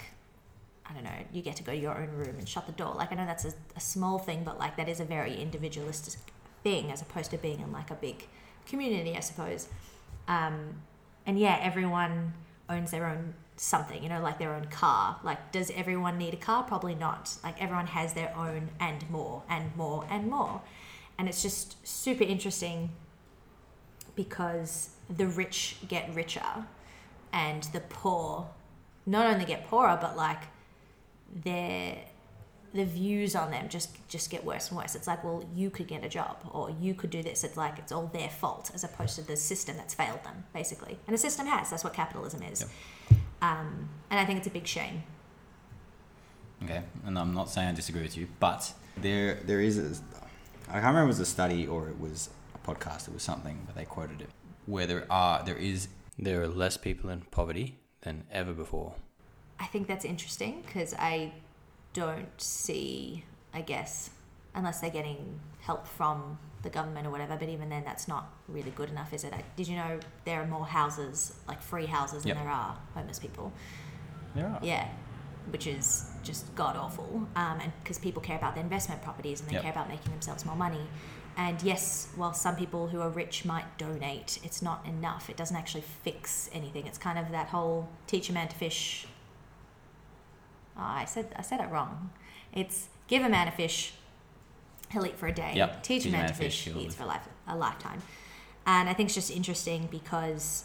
I don't know, you get to go to your own room and shut the door. Like, I know that's a, a small thing, but like, that is a very individualistic thing as opposed to being in like a big community, I suppose. Um, and yeah, everyone owns their own something, you know, like their own car. Like, does everyone need a car? Probably not. Like, everyone has their own and more and more and more. And it's just super interesting because the rich get richer and the poor not only get poorer, but like their the views on them just just get worse and worse. It's like, well, you could get a job or you could do this. It's like it's all their fault as opposed to the system that's failed them, basically. And the system has. That's what capitalism is. Um, and I think it's a big shame. Okay, and I'm not saying I disagree with you, but there there is a, I can't remember if it was a study or it was podcast. It was something, but they quoted it where there are there is there are less people in poverty than ever before. I think that's interesting because I don't see, I guess, unless they're getting help from the government or whatever. But even then, that's not really good enough, is it? I, did you know there are more houses, like free houses, Yep. than there are homeless people? There are. Yeah, which is just god awful. Um, and because people care about their investment properties and they Yep. care about making themselves more money. And yes, while some people who are rich might donate, it's not enough. It doesn't actually fix anything. It's kind of that whole teach a man to fish. Oh, I said I said it wrong. It's give a man a fish, he'll eat for a day. Yep. Teach a man to fish, he'll he eats for a, life, a lifetime. And I think it's just interesting because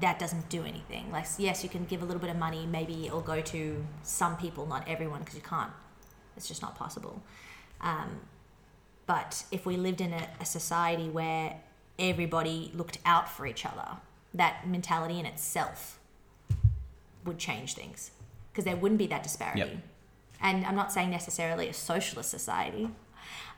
that doesn't do anything. Like, yes, you can give a little bit of money. Maybe it'll go to some people, not everyone, because you can't. It's just not possible. Um, but if we lived in a, a society where everybody looked out for each other, that mentality in itself would change things because there wouldn't be that disparity. Yep. And I'm not saying necessarily a socialist society.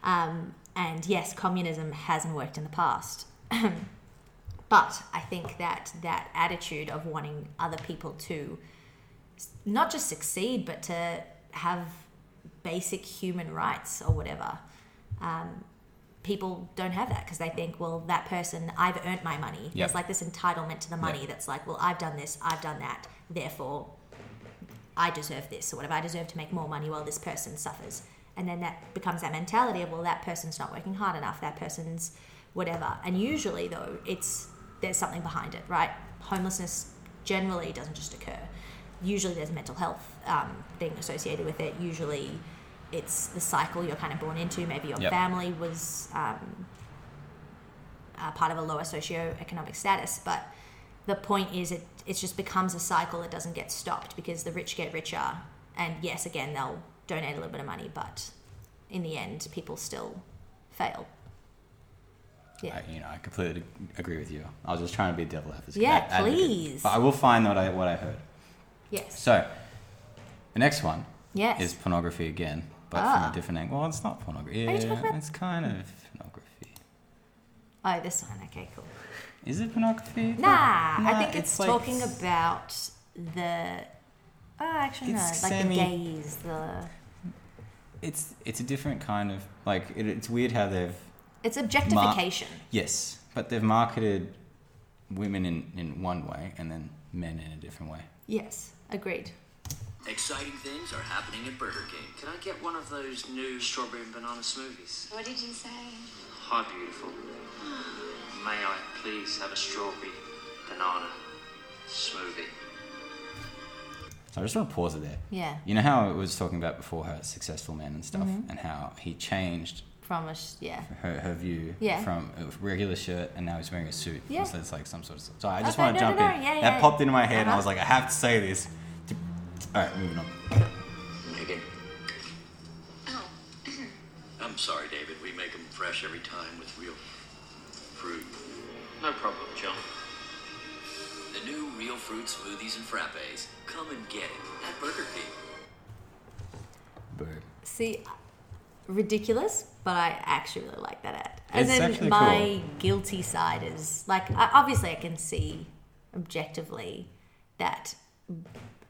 Um, and yes, communism hasn't worked in the past. but I think that that attitude of wanting other people to not just succeed, but to have basic human rights or whatever. Um, people don't have that because they think, well, that person, I've earned my money. Yep. There's like this entitlement to the money Yep. that's like, well, I've done this, I've done that, therefore I deserve this or whatever. I deserve to make more money while this person suffers. And then that becomes that mentality of, well, that person's not working hard enough, that person's whatever. And usually, though, it's there's something behind it, right? Homelessness generally doesn't just occur. Usually, there's a mental health um, thing associated with it. Usually, it's the cycle you're kind of born into. Maybe your Yep. family was um, part of a lower socioeconomic status, but the point is it it just becomes a cycle that doesn't get stopped because the rich get richer and yes again they'll donate a little bit of money but in the end people still fail yeah I, you know, I completely agree with you. I was just trying to be a devil advocate. Yeah, advocate. please. But I will find what I what I heard. yes So, the next one yes is pornography again, but Ah. from a different angle. Well, it's not pornography. Are you talking Yeah, it's kind of pornography. oh this one okay cool Is it pornography? nah, i think it's, like- talking about the oh actually no It's like the gays the It's it's a different kind of like it, it's weird how they've it's objectification yes, but they've marketed women in in one way and then men in a different way. yes agreed Exciting things are happening at Burger King. Can I get one of those new strawberry and banana smoothies? What did you say? Hi, beautiful. May I please have a strawberry banana smoothie? So I just want to pause it there. yeah You know how I was talking about before her successful men and stuff, Mm-hmm. and how he changed from a sh- yeah her, her view Yeah. from a regular shirt and now he's wearing a suit. Yeah. So it's like some sort of. So I just Okay, want to no, jump no, in. no, yeah, that yeah. popped into my head and I was Uh-huh. like, I have to say this. All right, moving on. Megan. Oh, I'm sorry, David. We make them fresh every time with real fruit. No problem, John. The new real fruit smoothies and frappes. Come and get it at Burger King. Boom. See, ridiculous, but I actually really like that ad. And It's then actually my guilty side is like, I, obviously, I can see objectively that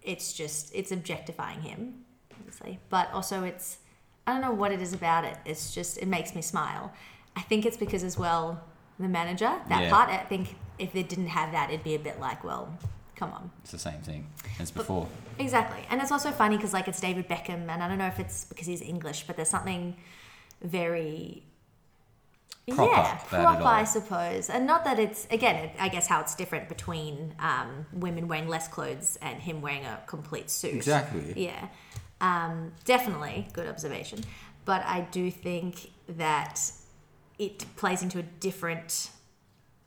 it's just it's objectifying him, obviously, but also it's I don't know what it is about it. It's just it makes me smile. I think it's because as well the manager that Yeah. part. I think if they didn't have that, it'd be a bit like, well, come on. It's the same thing as before. Exactly. And it's also funny because, like, it's David Beckham, and I don't know if it's because he's English, but there's something very. Proper yeah, proper. I suppose. And not that it's, again, I guess how it's different between um, women wearing less clothes and him wearing a complete suit. Exactly. Yeah. Um, definitely. Good observation. But I do think that it plays into a different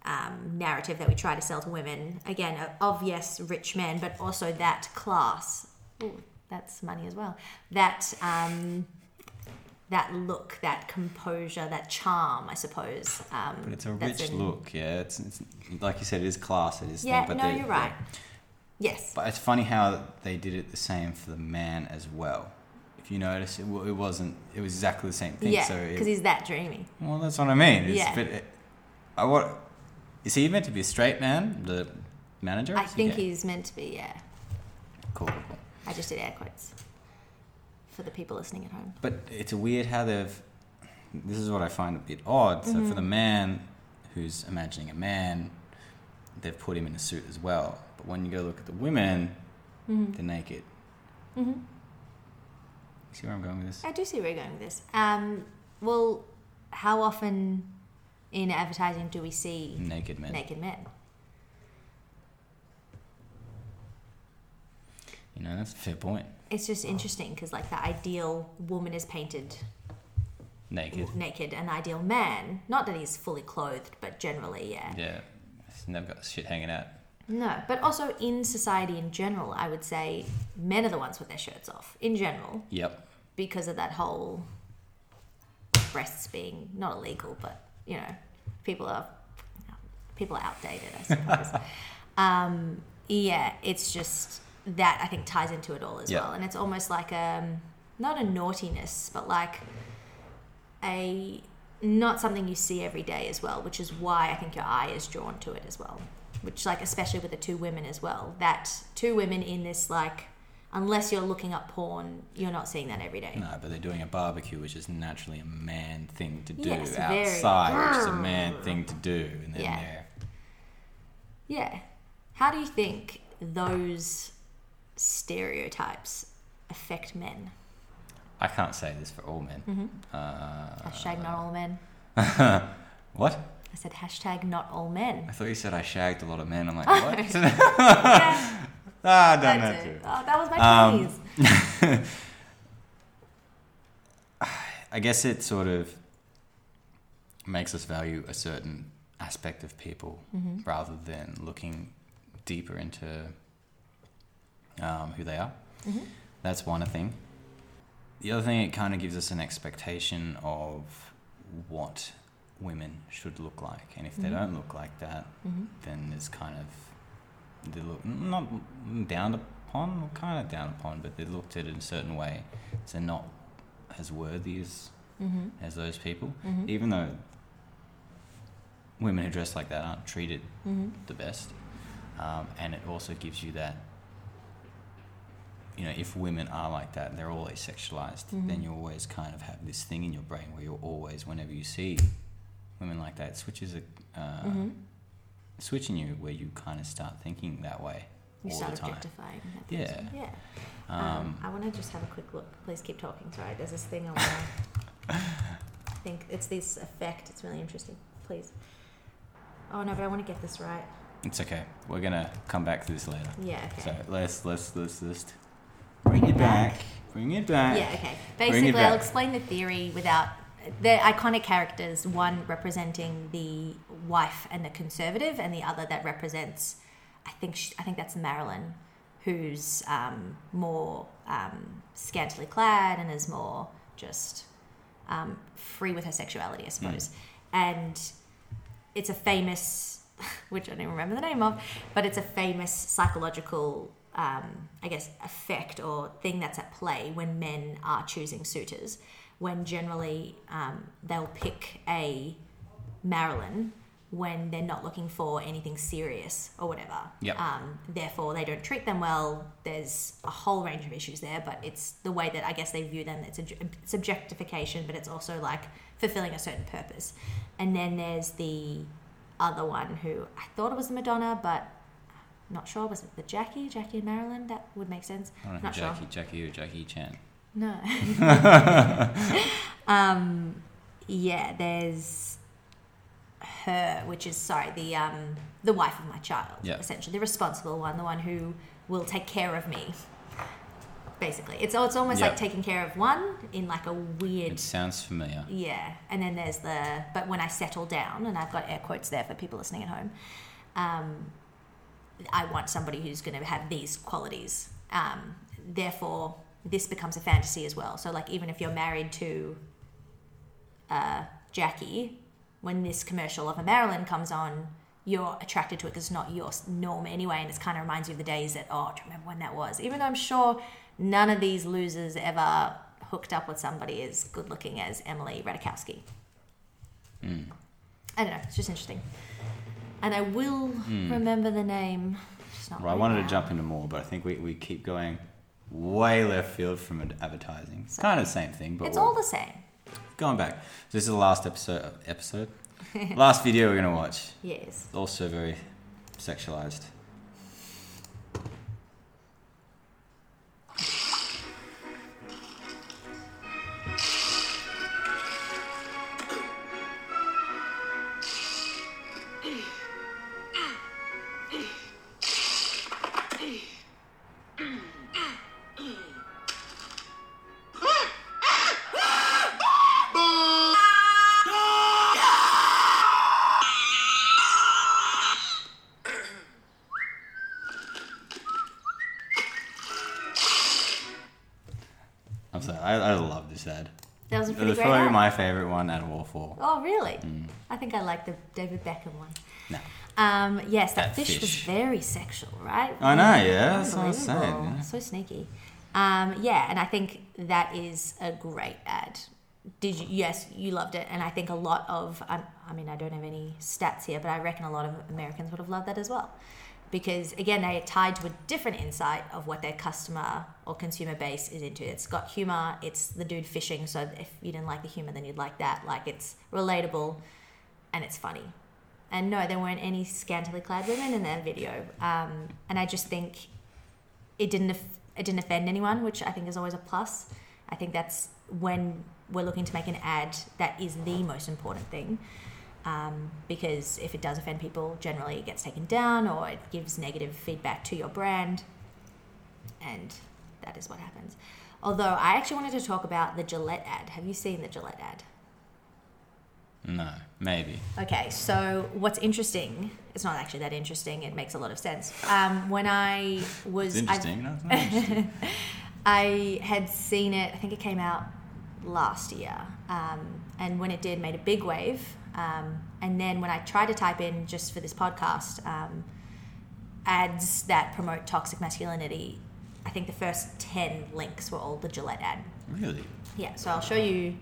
um, narrative that we try to sell to women. Again, of yes, rich men, but also that class. Ooh, that's money as well. That um, that look, that composure, that charm, I suppose. Um, But it's a rich in- look, yeah. It's, it's like you said, it is class. It is. Yeah, thing, but no, you're right. Yes. But it's funny how they did it the same for the man as well. If you notice, it, it wasn't. It was exactly the same thing. Yeah, so because he's that dreamy. Well, that's what I mean. It's, Yeah. But it, I what is he meant to be a straight man? The manager? I think gay? he's meant to be. Yeah. cool. I just did air quotes for the people listening at home. But it's weird how they've. This is what I find a bit odd. So Mm-hmm. for the man who's imagining a man, they've put him in a suit as well. But when you go look at the women, Mm-hmm. they're naked. You see where I'm going with this? I do see where you're going with this. Um, well, how often in advertising do we see Naked men. naked men? You know, that's a fair point. It's just interesting because, like, the ideal woman is painted Naked. naked, and the ideal man, not that he's fully clothed, but generally, yeah. Yeah. He's never got shit hanging out. No, but also in society in general, I would say men are the ones with their shirts off in general Yep. because of that whole breasts being not illegal, but you know, people are people are outdated, I suppose. um, yeah, it's just that I think ties into it all as Yeah. well, and it's almost like um not a naughtiness, but like a not something you see every day as well, which is why I think your eye is drawn to it as well. Which, like, especially with the two women as well, that two women in this, like, unless you're looking up porn, you're not seeing that every day. No, but they're doing a barbecue, which is naturally a man thing to do Yes, very- outside, which is a man thing to do, and then Yeah. they're Yeah. How do you think those stereotypes affect men? I can't say this for all men. Mm-hmm. Uh, Hashtag not all men. what? I said hashtag not all men. I thought you said I shagged a lot of men. I'm like, Oh, what? yeah, ah, I don't know. it. Oh, that was my Um. I guess it sort of makes us value a certain aspect of people Mm-hmm. rather than looking deeper into um, who they are. Mm-hmm. That's one thing. The other thing, it kind of gives us an expectation of what women should look like, and if they Mm-hmm. don't look like that, then there's kind of they look not down upon, kind of down upon, but they're looked at in a certain way. So not as worthy as Mm-hmm. as those people, even though women who dress like that aren't treated Mm-hmm. the best. Um, and it also gives you that, you know, if women are like that, and they're always sexualized, Mm-hmm. then you always kind of have this thing in your brain where you're always, whenever you see women like that, it switches a, uh, Mm-hmm. switching you where you kind of start thinking that way You all start the time. objectifying that Yeah. Yeah. Um, Um, I want to just have a quick look. Please keep talking. Sorry, there's this thing I want to think. It's this effect. It's really interesting. Please. Oh no, but I want to get this right. It's okay. We're gonna come back to this later. Yeah. Okay. So let's let's let's just bring it back. Bring it back. Yeah, okay. Basically, I'll explain the theory without the iconic characters, one representing the wife and the conservative, and the other that represents, I think, sh I think that's Marilyn, who's um, more um, scantily clad and is more just um, free with her sexuality, I suppose. And it's a famous, which I don't even remember the name of, but it's a famous psychological, um, I guess, effect or thing that's at play when men are choosing suitors. When generally um, they'll pick a Marilyn when they're not looking for anything serious or whatever. Yep. Um, therefore, they don't treat them well. There's a whole range of issues there, but it's the way that I guess they view them. It's a subjectification, but it's also like fulfilling a certain purpose. And then there's the other one who I thought it was the Madonna, but not sure. Was it the Jackie? Jackie and Marilyn? That would make sense. I don't know not who sure. Jackie, Jackie or Jackie Chan. No. um, yeah, there's her, which is sorry, the um, the wife of my child. Yeah. Essentially, the responsible one, the one who will take care of me. Basically, it's it's almost Yeah. like taking care of one in like a weird It sounds familiar. yeah, and then there's the but when I settle down, and I've got air quotes there for people listening at home. Um, I want somebody who's going to have these qualities. Um, therefore, this becomes a fantasy as well. So, like, even if you're married to uh, Jackie, when this commercial of a Marilyn comes on, you're attracted to it because it's not your norm anyway, and it kind of reminds you of the days that oh, do you remember when that was? Even though I'm sure none of these losers ever hooked up with somebody as good looking as Emily Radikowski. I don't know. It's just interesting, and I will hmm. remember the name. Well, I right wanted to jump into more, but I think we, we keep going way left field from advertising. It's kind of the same thing, but It's all the same. going back. So this is the last episode. Episode, last video we're gonna watch. Yes. Also very sexualized. One out of all four. Oh, really? I think I like the David Beckham one. No. Um, yes, that, That fish, was very sexual, right? I know, yeah, that's what I was saying, yeah. So sneaky. Um, yeah, and I think that is a great ad. did you? Yes, you loved it, and I think a lot of. I, I mean, I don't have any stats here, but I reckon a lot of Americans would have loved that as well, because again, they are tied to a different insight of what their customer or consumer base is into. It's got humor. It's the dude fishing. So if you didn't like the humor, then you'd like that. Like it's relatable, and it's funny. And no, there weren't any scantily clad women in that video. Um, and I just think it didn't it didn't offend anyone, which I think is always a plus. I think that's when we're looking to make an ad that is the most important thing. Um, because if it does offend people, generally it gets taken down or it gives negative feedback to your brand, and that is what happens. Although I actually wanted to talk about the Gillette ad. Have you seen the Gillette ad? No, maybe. Okay, so what's interesting? It's not actually that interesting. It makes a lot of sense. Um, when I was, It's I- interesting. No, it's not interesting. I had seen it. I think it came out last year, um, and when it did, made a big wave. Um, and then when I try to type in just for this podcast um, ads that promote toxic masculinity, I think the first ten links were all the Gillette ad. really? Yeah, so I'll show you.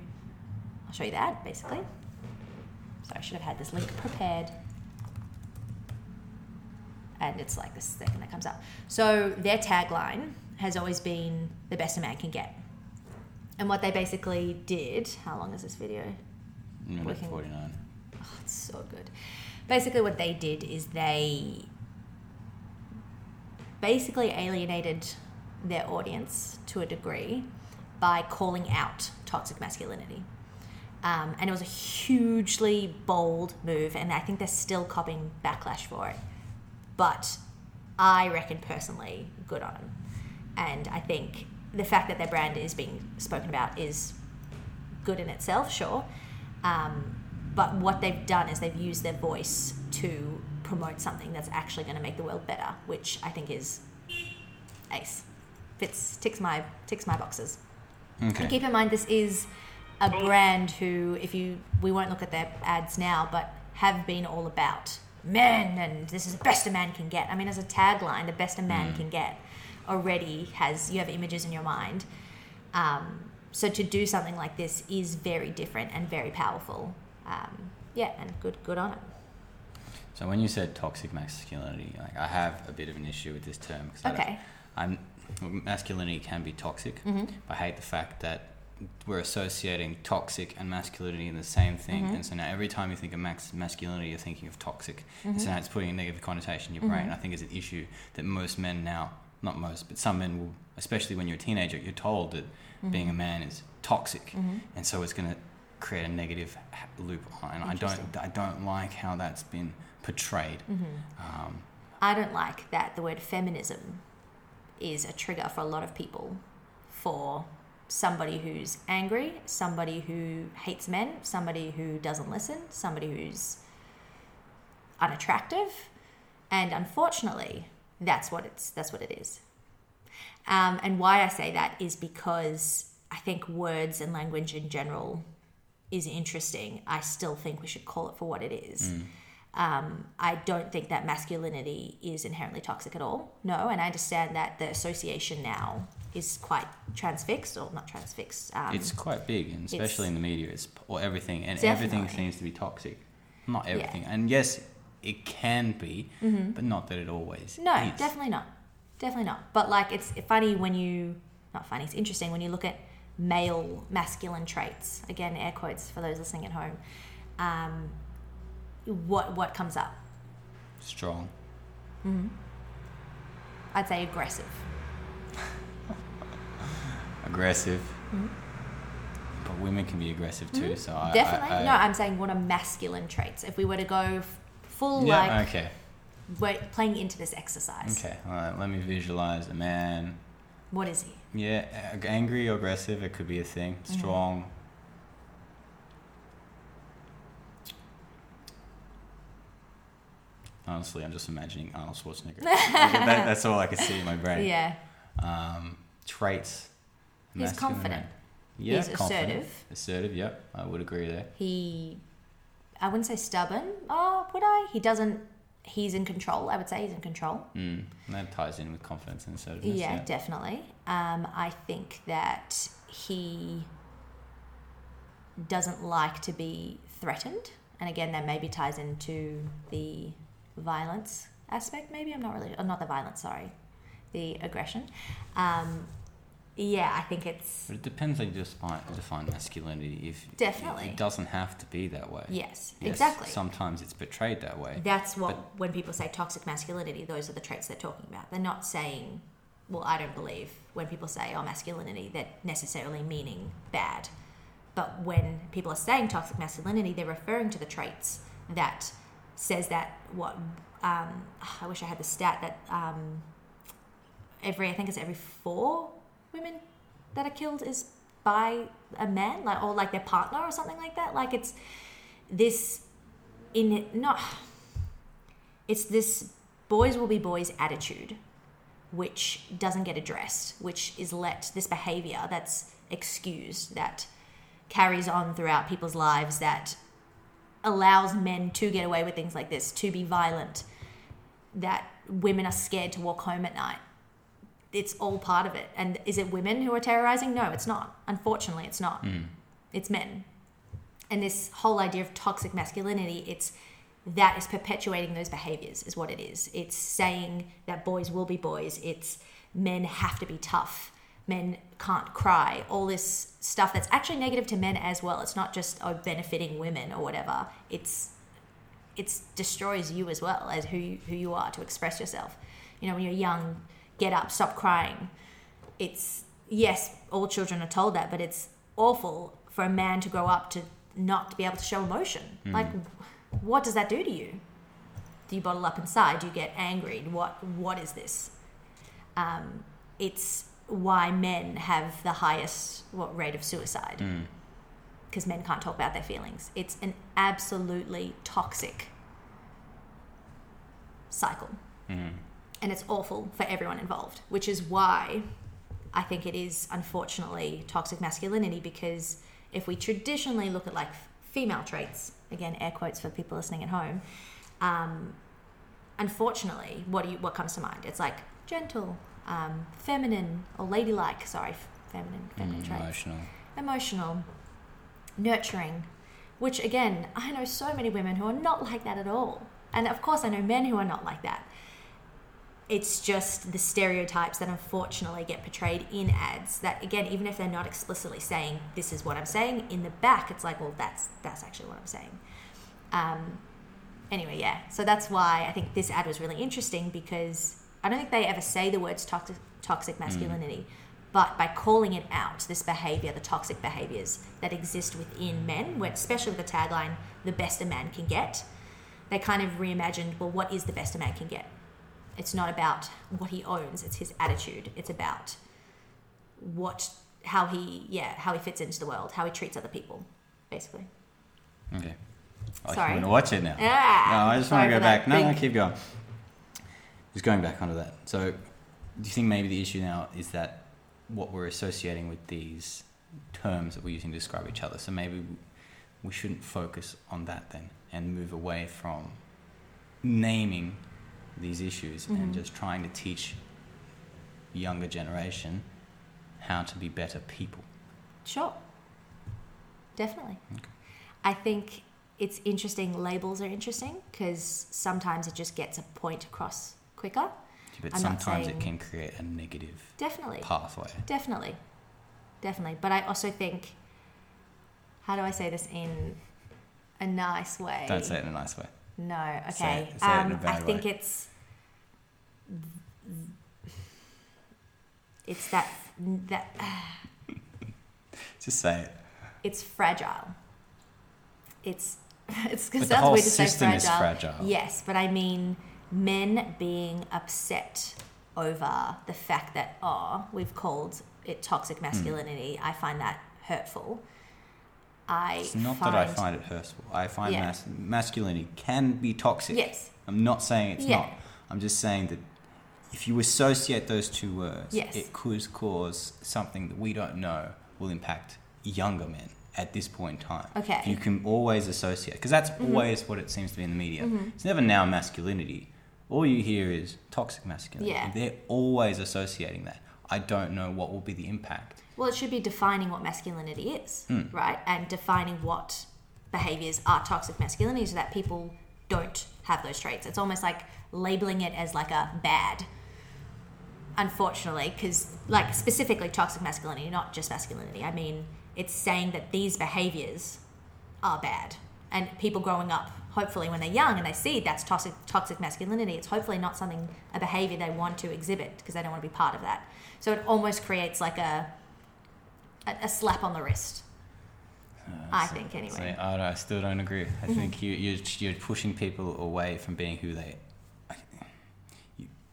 I'll show you the ad basically. So I should have had this link prepared. And it's like this second that comes up. So their tagline has always been the best a man can get. And what they basically did, how long is this video? Minute 49. Oh, it's so good. Basically, what they did is they basically alienated their audience to a degree by calling out toxic masculinity. Um, and it was a hugely bold move, and I think they're still copping backlash for it. But I reckon personally, good on them. And I think the fact that their brand is being spoken about is good in itself, sure. Um, but what they've done is they've used their voice to promote something that's actually going to make the world better, which I think is ace. Fits ticks my ticks my boxes. Okay. And keep in mind, this is a brand who, if you, we won't look at their ads now, but have been all about men and this is the best a man can get. I mean, as a tagline, the best a man can get already has, you have images in your mind. Um, so to do something like this is very different and very powerful. Um, yeah, and good, good on it. So when you said toxic masculinity, like I have a bit of an issue with this term. 'cause Okay. I'm masculinity can be toxic. Mm-hmm. But I hate the fact that we're associating toxic and masculinity in the same thing. Mm-hmm. And so now every time you think of max masculinity, you're thinking of toxic. Mm-hmm. And so now it's putting a negative connotation in your brain. I think it's an issue that most men now, not most, but some men will, especially when you're a teenager, you're told that Mm-hmm. being a man is toxic, and so it's going to create a negative loop. on- And I don't, I don't like how that's been portrayed. Mm-hmm. Um, I don't like that the word feminism is a trigger for a lot of people for somebody who's angry, somebody who hates men, somebody who doesn't listen, somebody who's unattractive, and unfortunately, that's what it's that's what it is. Um, and why I say that is because I think words and language in general is interesting. I still think we should call it for what it is. Um, I don't think that masculinity is inherently toxic at all. No, and I understand that the association now is quite transfixed, or not transfixed. Um, it's quite big, and especially in the media, it's or everything, and everything seems to be toxic. Not everything, and yes, it can be, but not that it always. Mm-hmm. no, is. definitely not. Definitely not. But like, it's funny when you, not funny, it's interesting when you look at male masculine traits. Again, air quotes for those listening at home. Um, what what comes up? strong. I'd say aggressive. aggressive. But women can be aggressive too, so I, Mm-hmm. Definitely. I, I, no, I'm saying what are masculine traits? If we were to go full yeah, like okay, we're playing into this exercise. okay. All right, let me visualize a man. What is he? Yeah, angry aggressive, it could be a thing. Mm-hmm. Strong. Honestly, I'm just imagining Arnold Schwarzenegger. that, that's all I can see in my brain. Yeah. Um, traits. He's confident. Yeah, He's confident. assertive. Assertive. Yep, I would agree there. He, I wouldn't say stubborn. Oh, would I? He doesn't. He's in control. I would say he's in control. Mm, that ties in with confidence and assertiveness. Yeah, Yeah, definitely. Um, I think that he doesn't like to be threatened. And again, that maybe ties into the violence aspect. Maybe I'm not really, oh, not the violence. Sorry, the aggression. Um, yeah, I think it's But it depends on how you define, define masculinity. If Definitely. it doesn't have to be that way. yes, Yes, exactly. Sometimes it's portrayed that way. That's what But- when people say toxic masculinity, those are the traits they're talking about. They're not saying, well, I don't believe when people say oh masculinity, they're necessarily meaning bad. But when people are saying toxic masculinity, they're referring to the traits that says that what um, I wish I had the stat that um, every I think it's every four women that are killed is by a man, like or like their partner or something like that. Like it's this in not it's this boys will be boys attitude which doesn't get addressed which is let this behavior that's excused that carries on throughout people's lives that allows men to get away with things like this to be violent that women are scared to walk home at night it's all part of it. And is it women who are terrorizing? No it's not. Unfortunately it's not. Hmm. It's men. And this whole idea of toxic masculinity it's that is perpetuating those behaviors is what it is. It's saying that boys will be boys. It's men have to be tough. Men can't cry. All this stuff that's actually negative to men as well. It's not just oh, benefiting women or whatever. It's it destroys you as well as who you, who you are to express yourself. You know when you're young get up stop crying. It's yes all children are told that but it's awful for a man to grow up to not be able to show emotion. Hmm. Like what does that do to you? Do you bottle up inside? Do you get angry? What what is this? Um, it's why men have the highest what rate of suicide. Hmm. Because men can't talk about their feelings. It's an absolutely toxic cycle hmm. And it's awful for everyone involved, which is why I think it is unfortunately toxic masculinity because if we traditionally look at like female traits, again air quotes for people listening at home, um, unfortunately, what do you what comes to mind? It's like gentle, um, feminine, or ladylike. Sorry, feminine, feminine Mm, traits emotional. emotional, nurturing, which again, I know so many women who are not like that at all. And of course, I know men who are not like that. It's just the stereotypes that unfortunately get portrayed in ads that again, even if they're not explicitly saying this is what I'm saying, in the back it's like, well, that's that's actually what I'm saying. Um, anyway, yeah. So that's why I think this ad was really interesting because I don't think they ever say the words toxic, toxic masculinity, but by calling it out, this behavior, the toxic behaviors that exist within men, especially with the tagline, the best a man can get, they kind of reimagined, well, what is the best a man can get? It's not about what he owns, it's his attitude. It's about what, how he, yeah, how he fits into the world, how he treats other people, basically. Okay. I Sorry. want to watch it now. Yeah. no, I just sorry want to go back. No, no, big- keep going. Just going back onto that. So, do you think maybe the issue now is that what we're associating with these terms that we're using to describe each other? So maybe we shouldn't focus on that then and move away from naming these issues Mm-hmm. and just trying to teach younger generation how to be better people. Sure. Definitely. Okay. I think it's interesting. Labels are interesting because sometimes it just gets a point across quicker. But I'm sometimes saying- it can create a negative Definitely. pathway. Definitely. Definitely. But I also think, how do I say this in a nice way? Don't say it in a nice way. No. Okay. Say it- say it in a um, I think way. it's. It's that that Just say it. it's fragile. It's it's it But the whole weird to say system is fragile. fragile. Yes, but I mean men being upset over the fact that oh we've called it Hmm. toxic masculinity. I find that hurtful. I It's not find, that I find it hurtful. I find Yeah. mas- masculinity can be toxic. yes I'm not saying it's Yeah. not. I'm just saying that if you associate those two words, Yes. it could cause something that we don't know will impact younger men at this point in time. Okay. Mm-hmm. You can always associate, because that's always what it seems to be in the media. It's never now masculinity. All you hear is toxic masculinity. Yeah. They're always associating that. I don't know what will be the impact. Well, it should be defining what masculinity is, Hmm. right? And defining what behaviors are toxic masculinity so that people don't have those traits. It's almost like labeling it as like a bad, unfortunately, because like specifically toxic masculinity, not just masculinity. I mean, it's saying that these behaviors are bad. And people growing up, hopefully, when they're young and they see that's toxic, toxic masculinity, it's hopefully not something, a behavior they want to exhibit because they don't want to be part of that. So it almost creates like a, a, a slap on the wrist. Uh, I think, anyway. So, I, don't- I still don't agree. I mm-hmm. think you, you're, you're pushing people away from being who they.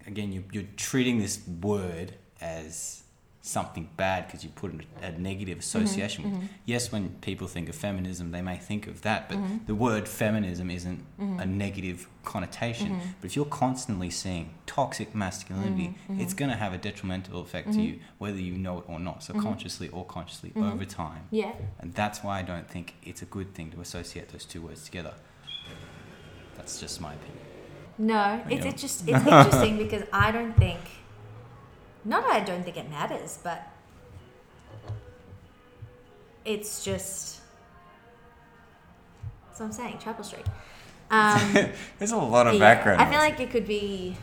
Again, you, you're treating this word as something bad because you put a, a negative mm-hmm. association with. Mm-hmm. Yes, when people think of feminism, they may think of that, but mm-hmm. the word feminism isn't a negative connotation. But if you're constantly seeing toxic masculinity, it's going to have a detrimental effect to you, whether you know it or not, subconsciously or consciously over time. Yeah. And that's why I don't think it's a good thing to associate those two words together. That's just my opinion. No, it's, Yeah. it's just it's interesting because I don't think, not I don't think it matters, but it's just. That's what I'm saying. Chapel Street. Um, There's a lot of yeah, background. I feel like it could be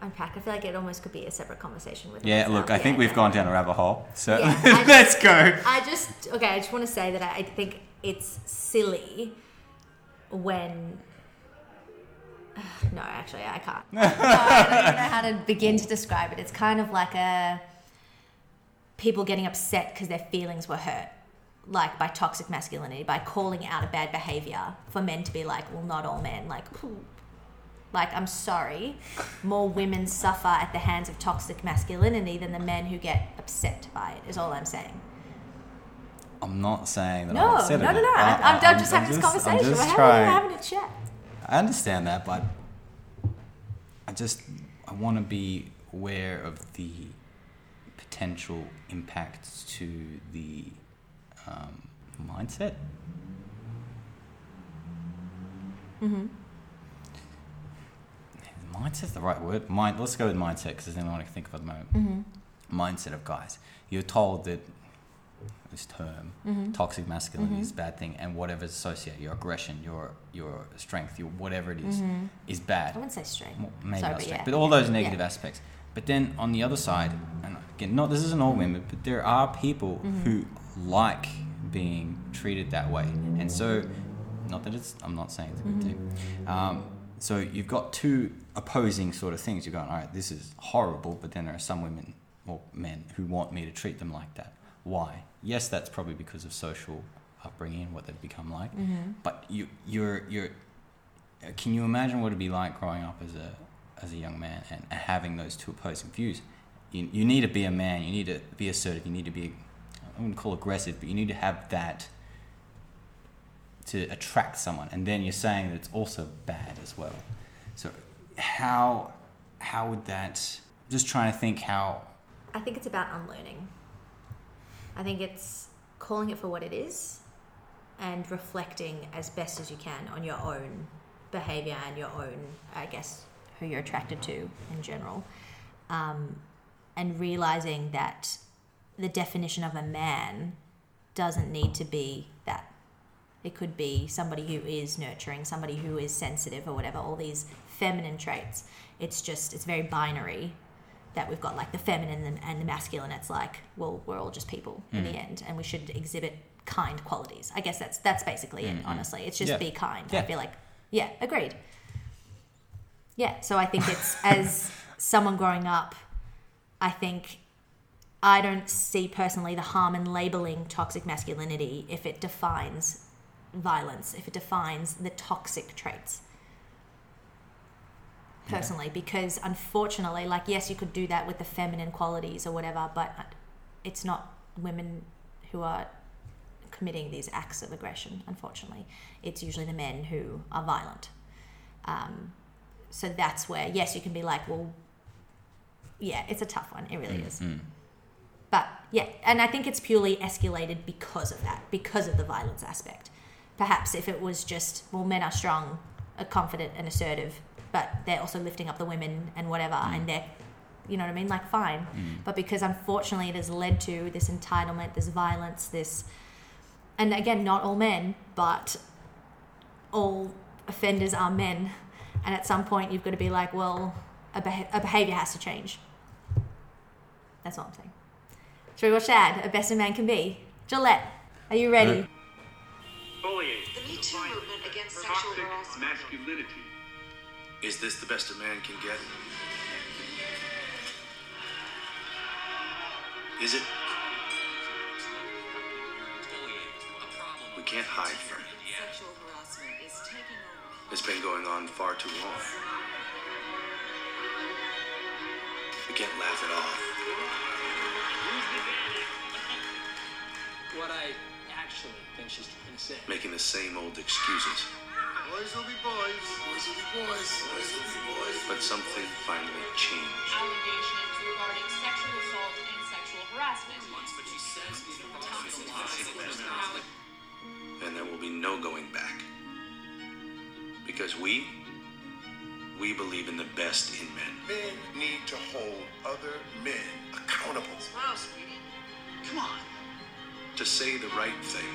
unpacked. I feel like it almost could be a separate conversation with. it yeah, look. I think we've gone down a rabbit hole. So let's go. I just okay. I just want to say that I think it's silly when. No, actually, I can't. I don't even know how to begin to describe it. It's kind of like a people getting upset because their feelings were hurt, like by toxic masculinity, by calling out a bad behavior for men to be like, well, not all men, like. "Phew." Like, I'm sorry, more women suffer at the hands of toxic masculinity than the men who get upset by it, is all I'm saying. I'm not saying that. No, I'm upset no, no, no. I- I'm, I'm, I'm- just having this just- I'm conversation. just We're having, trying- we're having a chat. I understand that, but I just I want to be aware of the potential impacts to the um, mindset. Mm-hmm. Mindset's the right word. Mind. Let's go with mindset because there's nothing I can think of at the moment. Mm-hmm. Mindset of guys. You're told that this term, Mm-hmm. toxic masculinity, is a bad thing, and whatever's associated, your aggression, your your strength, your whatever it is, is bad. Mm-hmm. I wouldn't say straight. Well, maybe Sorry, not but yeah. but all those negative Yeah. aspects. But then on the other side, and again, not this isn't all women, but there are people Mm-hmm. who like being treated that way, and so not that it's I'm not saying it's a good thing. Mm-hmm. Um, so you've got two opposing sort of things. You're going, all right, this is horrible, but then there are some women or men who want me to treat them like that. Why? Yes, that's probably because of social upbringing, and what they've become like. Mm-hmm. But you, you're, you're. Can you imagine what it'd be like growing up as a, as a young man and having those two opposing views? You, you need to be a man. You need to be assertive. You need to be, I wouldn't call aggressive, but you need to have that to attract someone. And then you're saying that it's also bad as well. So how, how would that? Just trying to think how. I think it's about unlearning. I think it's calling it for what it is and reflecting as best as you can on your own behavior and your own, I guess, who you're attracted to in general. Um, and realizing that the definition of a man doesn't need to be that. It could be somebody who is nurturing, somebody who is sensitive, or whatever, all these feminine traits. It's just, it's very binary that we've got like the feminine and, and the masculine. It's like, well, we're all just people in the mm. end, and we should exhibit kind qualities. I guess that's that's basically it. Honestly, it's just Yeah. be kind. Yeah. I feel like, yeah, agreed. Yeah, so I think it's as someone growing up, I think I don't see personally the harm in labeling toxic masculinity if it defines violence, if it defines the toxic traits. Personally, because unfortunately, like, yes, you could do that with the feminine qualities or whatever, but it's not women who are committing these acts of aggression, unfortunately. It's usually the men who are violent. Um, so that's where, yes, you can be like, well, yeah, it's a tough one. It really mm, is. Mm. But yeah, and I think it's purely escalated because of that, because of the violence aspect. Perhaps if it was just, well, men are strong, are confident and assertive, but they're also lifting up the women and whatever, mm. and they're you know what I mean? Like, fine. Mm. But because unfortunately it has led to this entitlement, this violence, this. And again, not all men, but all offenders are men. And at some point, you've got to be like, well, a, beh- a behavior has to change. That's all I'm saying. Should we watch ad? A best a man can be. Gillette, are you ready? Bullying. The Me Too movement against sexual Toxic harassment. masculinity. Is this the best a man can get? Is it? We can't hide from it. Sexual harassment is taking over. It's been going on far too long. We can't laugh it off. What I actually think she's trying to say. Making the same old excuses. Boys will be boys. Boys will be boys. Boys will be boys. But something finally changed. allegations regarding sexual assault and sexual harassment. And there will be no going back. Because we, we believe in the best in men. Men need to hold other men accountable. Wow, sweetie. Come on. To say the right thing.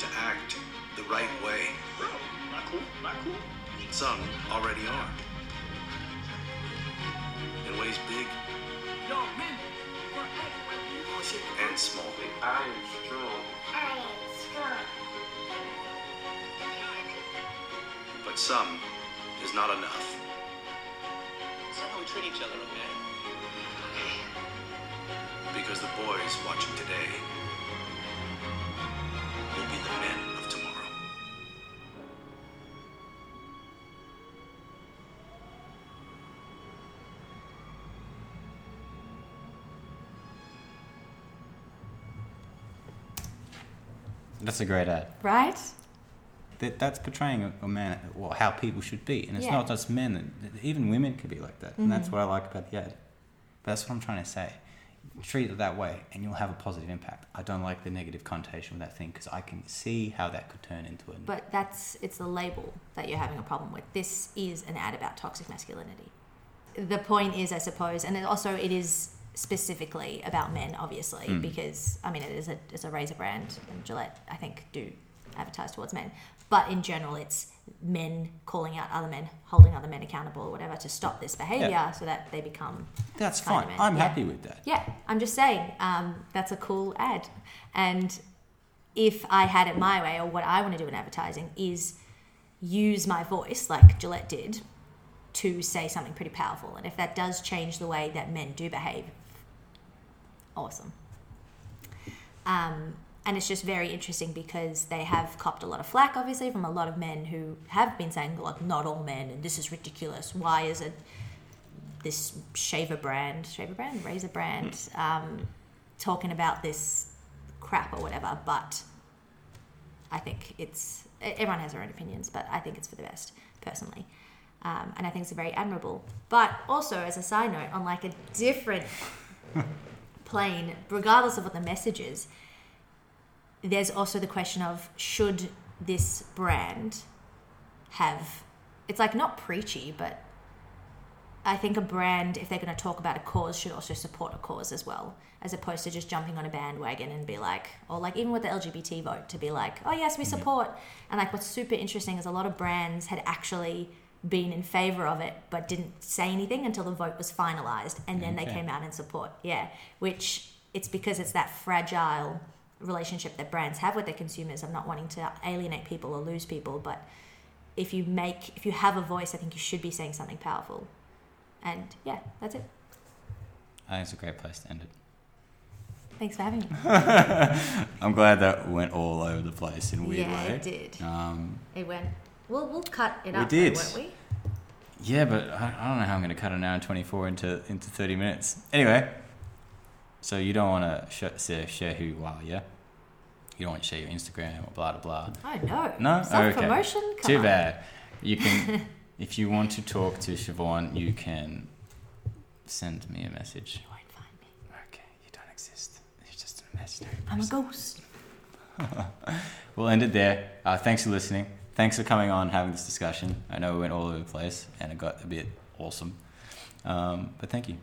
To act the right way. Bro, not cool. Not cool. Some already are. In ways big Yo, men, and small. I am strong. But some is not enough. That's not how we treat each other, okay? Because the boys watching today will be the men That's a great ad. Right? That, that's portraying a, a man, well, how people should be. And it's Yeah. Mm-hmm. not just men, even women could be like that. And that's what I like about the ad. But that's what I'm trying to say. Treat it that way, and you'll have a positive impact. I don't like the negative connotation with that thing because I can see how that could turn into it. But that's it's the label that you're having a problem with. This is an ad about toxic masculinity. The point is, I suppose, and it also it is specifically about men, obviously, because I mean it is a it's a razor brand, and Gillette I think do advertise towards men. But in general, it's men calling out other men, holding other men accountable, or whatever, to stop this behavior, Yeah. so that they become that's fine. I'm Yeah. happy with that. Yeah, I'm just saying um, that's a cool ad. And if I had it my way, or what I want to do in advertising is use my voice, like Gillette did, to say something pretty powerful. And if that does change the way that men do behave, awesome. Um, and it's just very interesting because they have copped a lot of flack, obviously, from a lot of men who have been saying, like, not all men, and this is ridiculous. Why is it this shaver brand, shaver brand, razor brand, um, talking about this crap or whatever. But I think it's everyone has their own opinions, but I think it's for the best personally, um, and I think it's very admirable. But also, as a side note, on like a different plane, regardless of what the message is, there's also the question of should this brand have it's like not preachy but I think a brand, if they're going to talk about a cause, should also support a cause as well, as opposed to just jumping on a bandwagon and be like, or like even with the LGBT vote, to be like, oh yes, we support. And like what's super interesting is a lot of brands had actually been in favor of it, but didn't say anything until the vote was finalized, and then they came out in support. Yeah, which it's because it's that fragile relationship that brands have with their consumers. I'm not wanting to alienate people or lose people, but if you make, if you have a voice, I think you should be saying something powerful. And yeah, that's it. I think it's a great place to end it. Thanks for having me. I'm glad that went all over the place in a weird yeah, way. it did. Um, It went. We'll we'll cut it We up, though, did. won't we? Yeah, but I, I don't know how I'm going to cut an hour and 24 into into 30 minutes. Anyway, so you don't want to sh- share, share who you are, yeah? You don't want to share your Instagram or blah blah blah. Oh no. No, Self okay. promotion. Come Too on. bad. You can, if you want to talk to Siobhan, you can send me a message. You won't find me. Okay, you don't exist. You're just an imaginary. I'm a ghost. We'll end it there. Uh, thanks for listening. Thanks for coming on, having this discussion. I know we went all over the place and it got a bit awesome. Um, but thank you.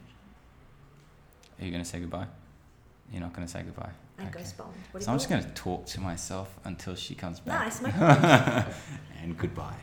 Are you going to say goodbye? You're not going to say goodbye. And Ghost Bomb. What So I'm just going to talk to myself until she comes back. Nice, my and goodbye.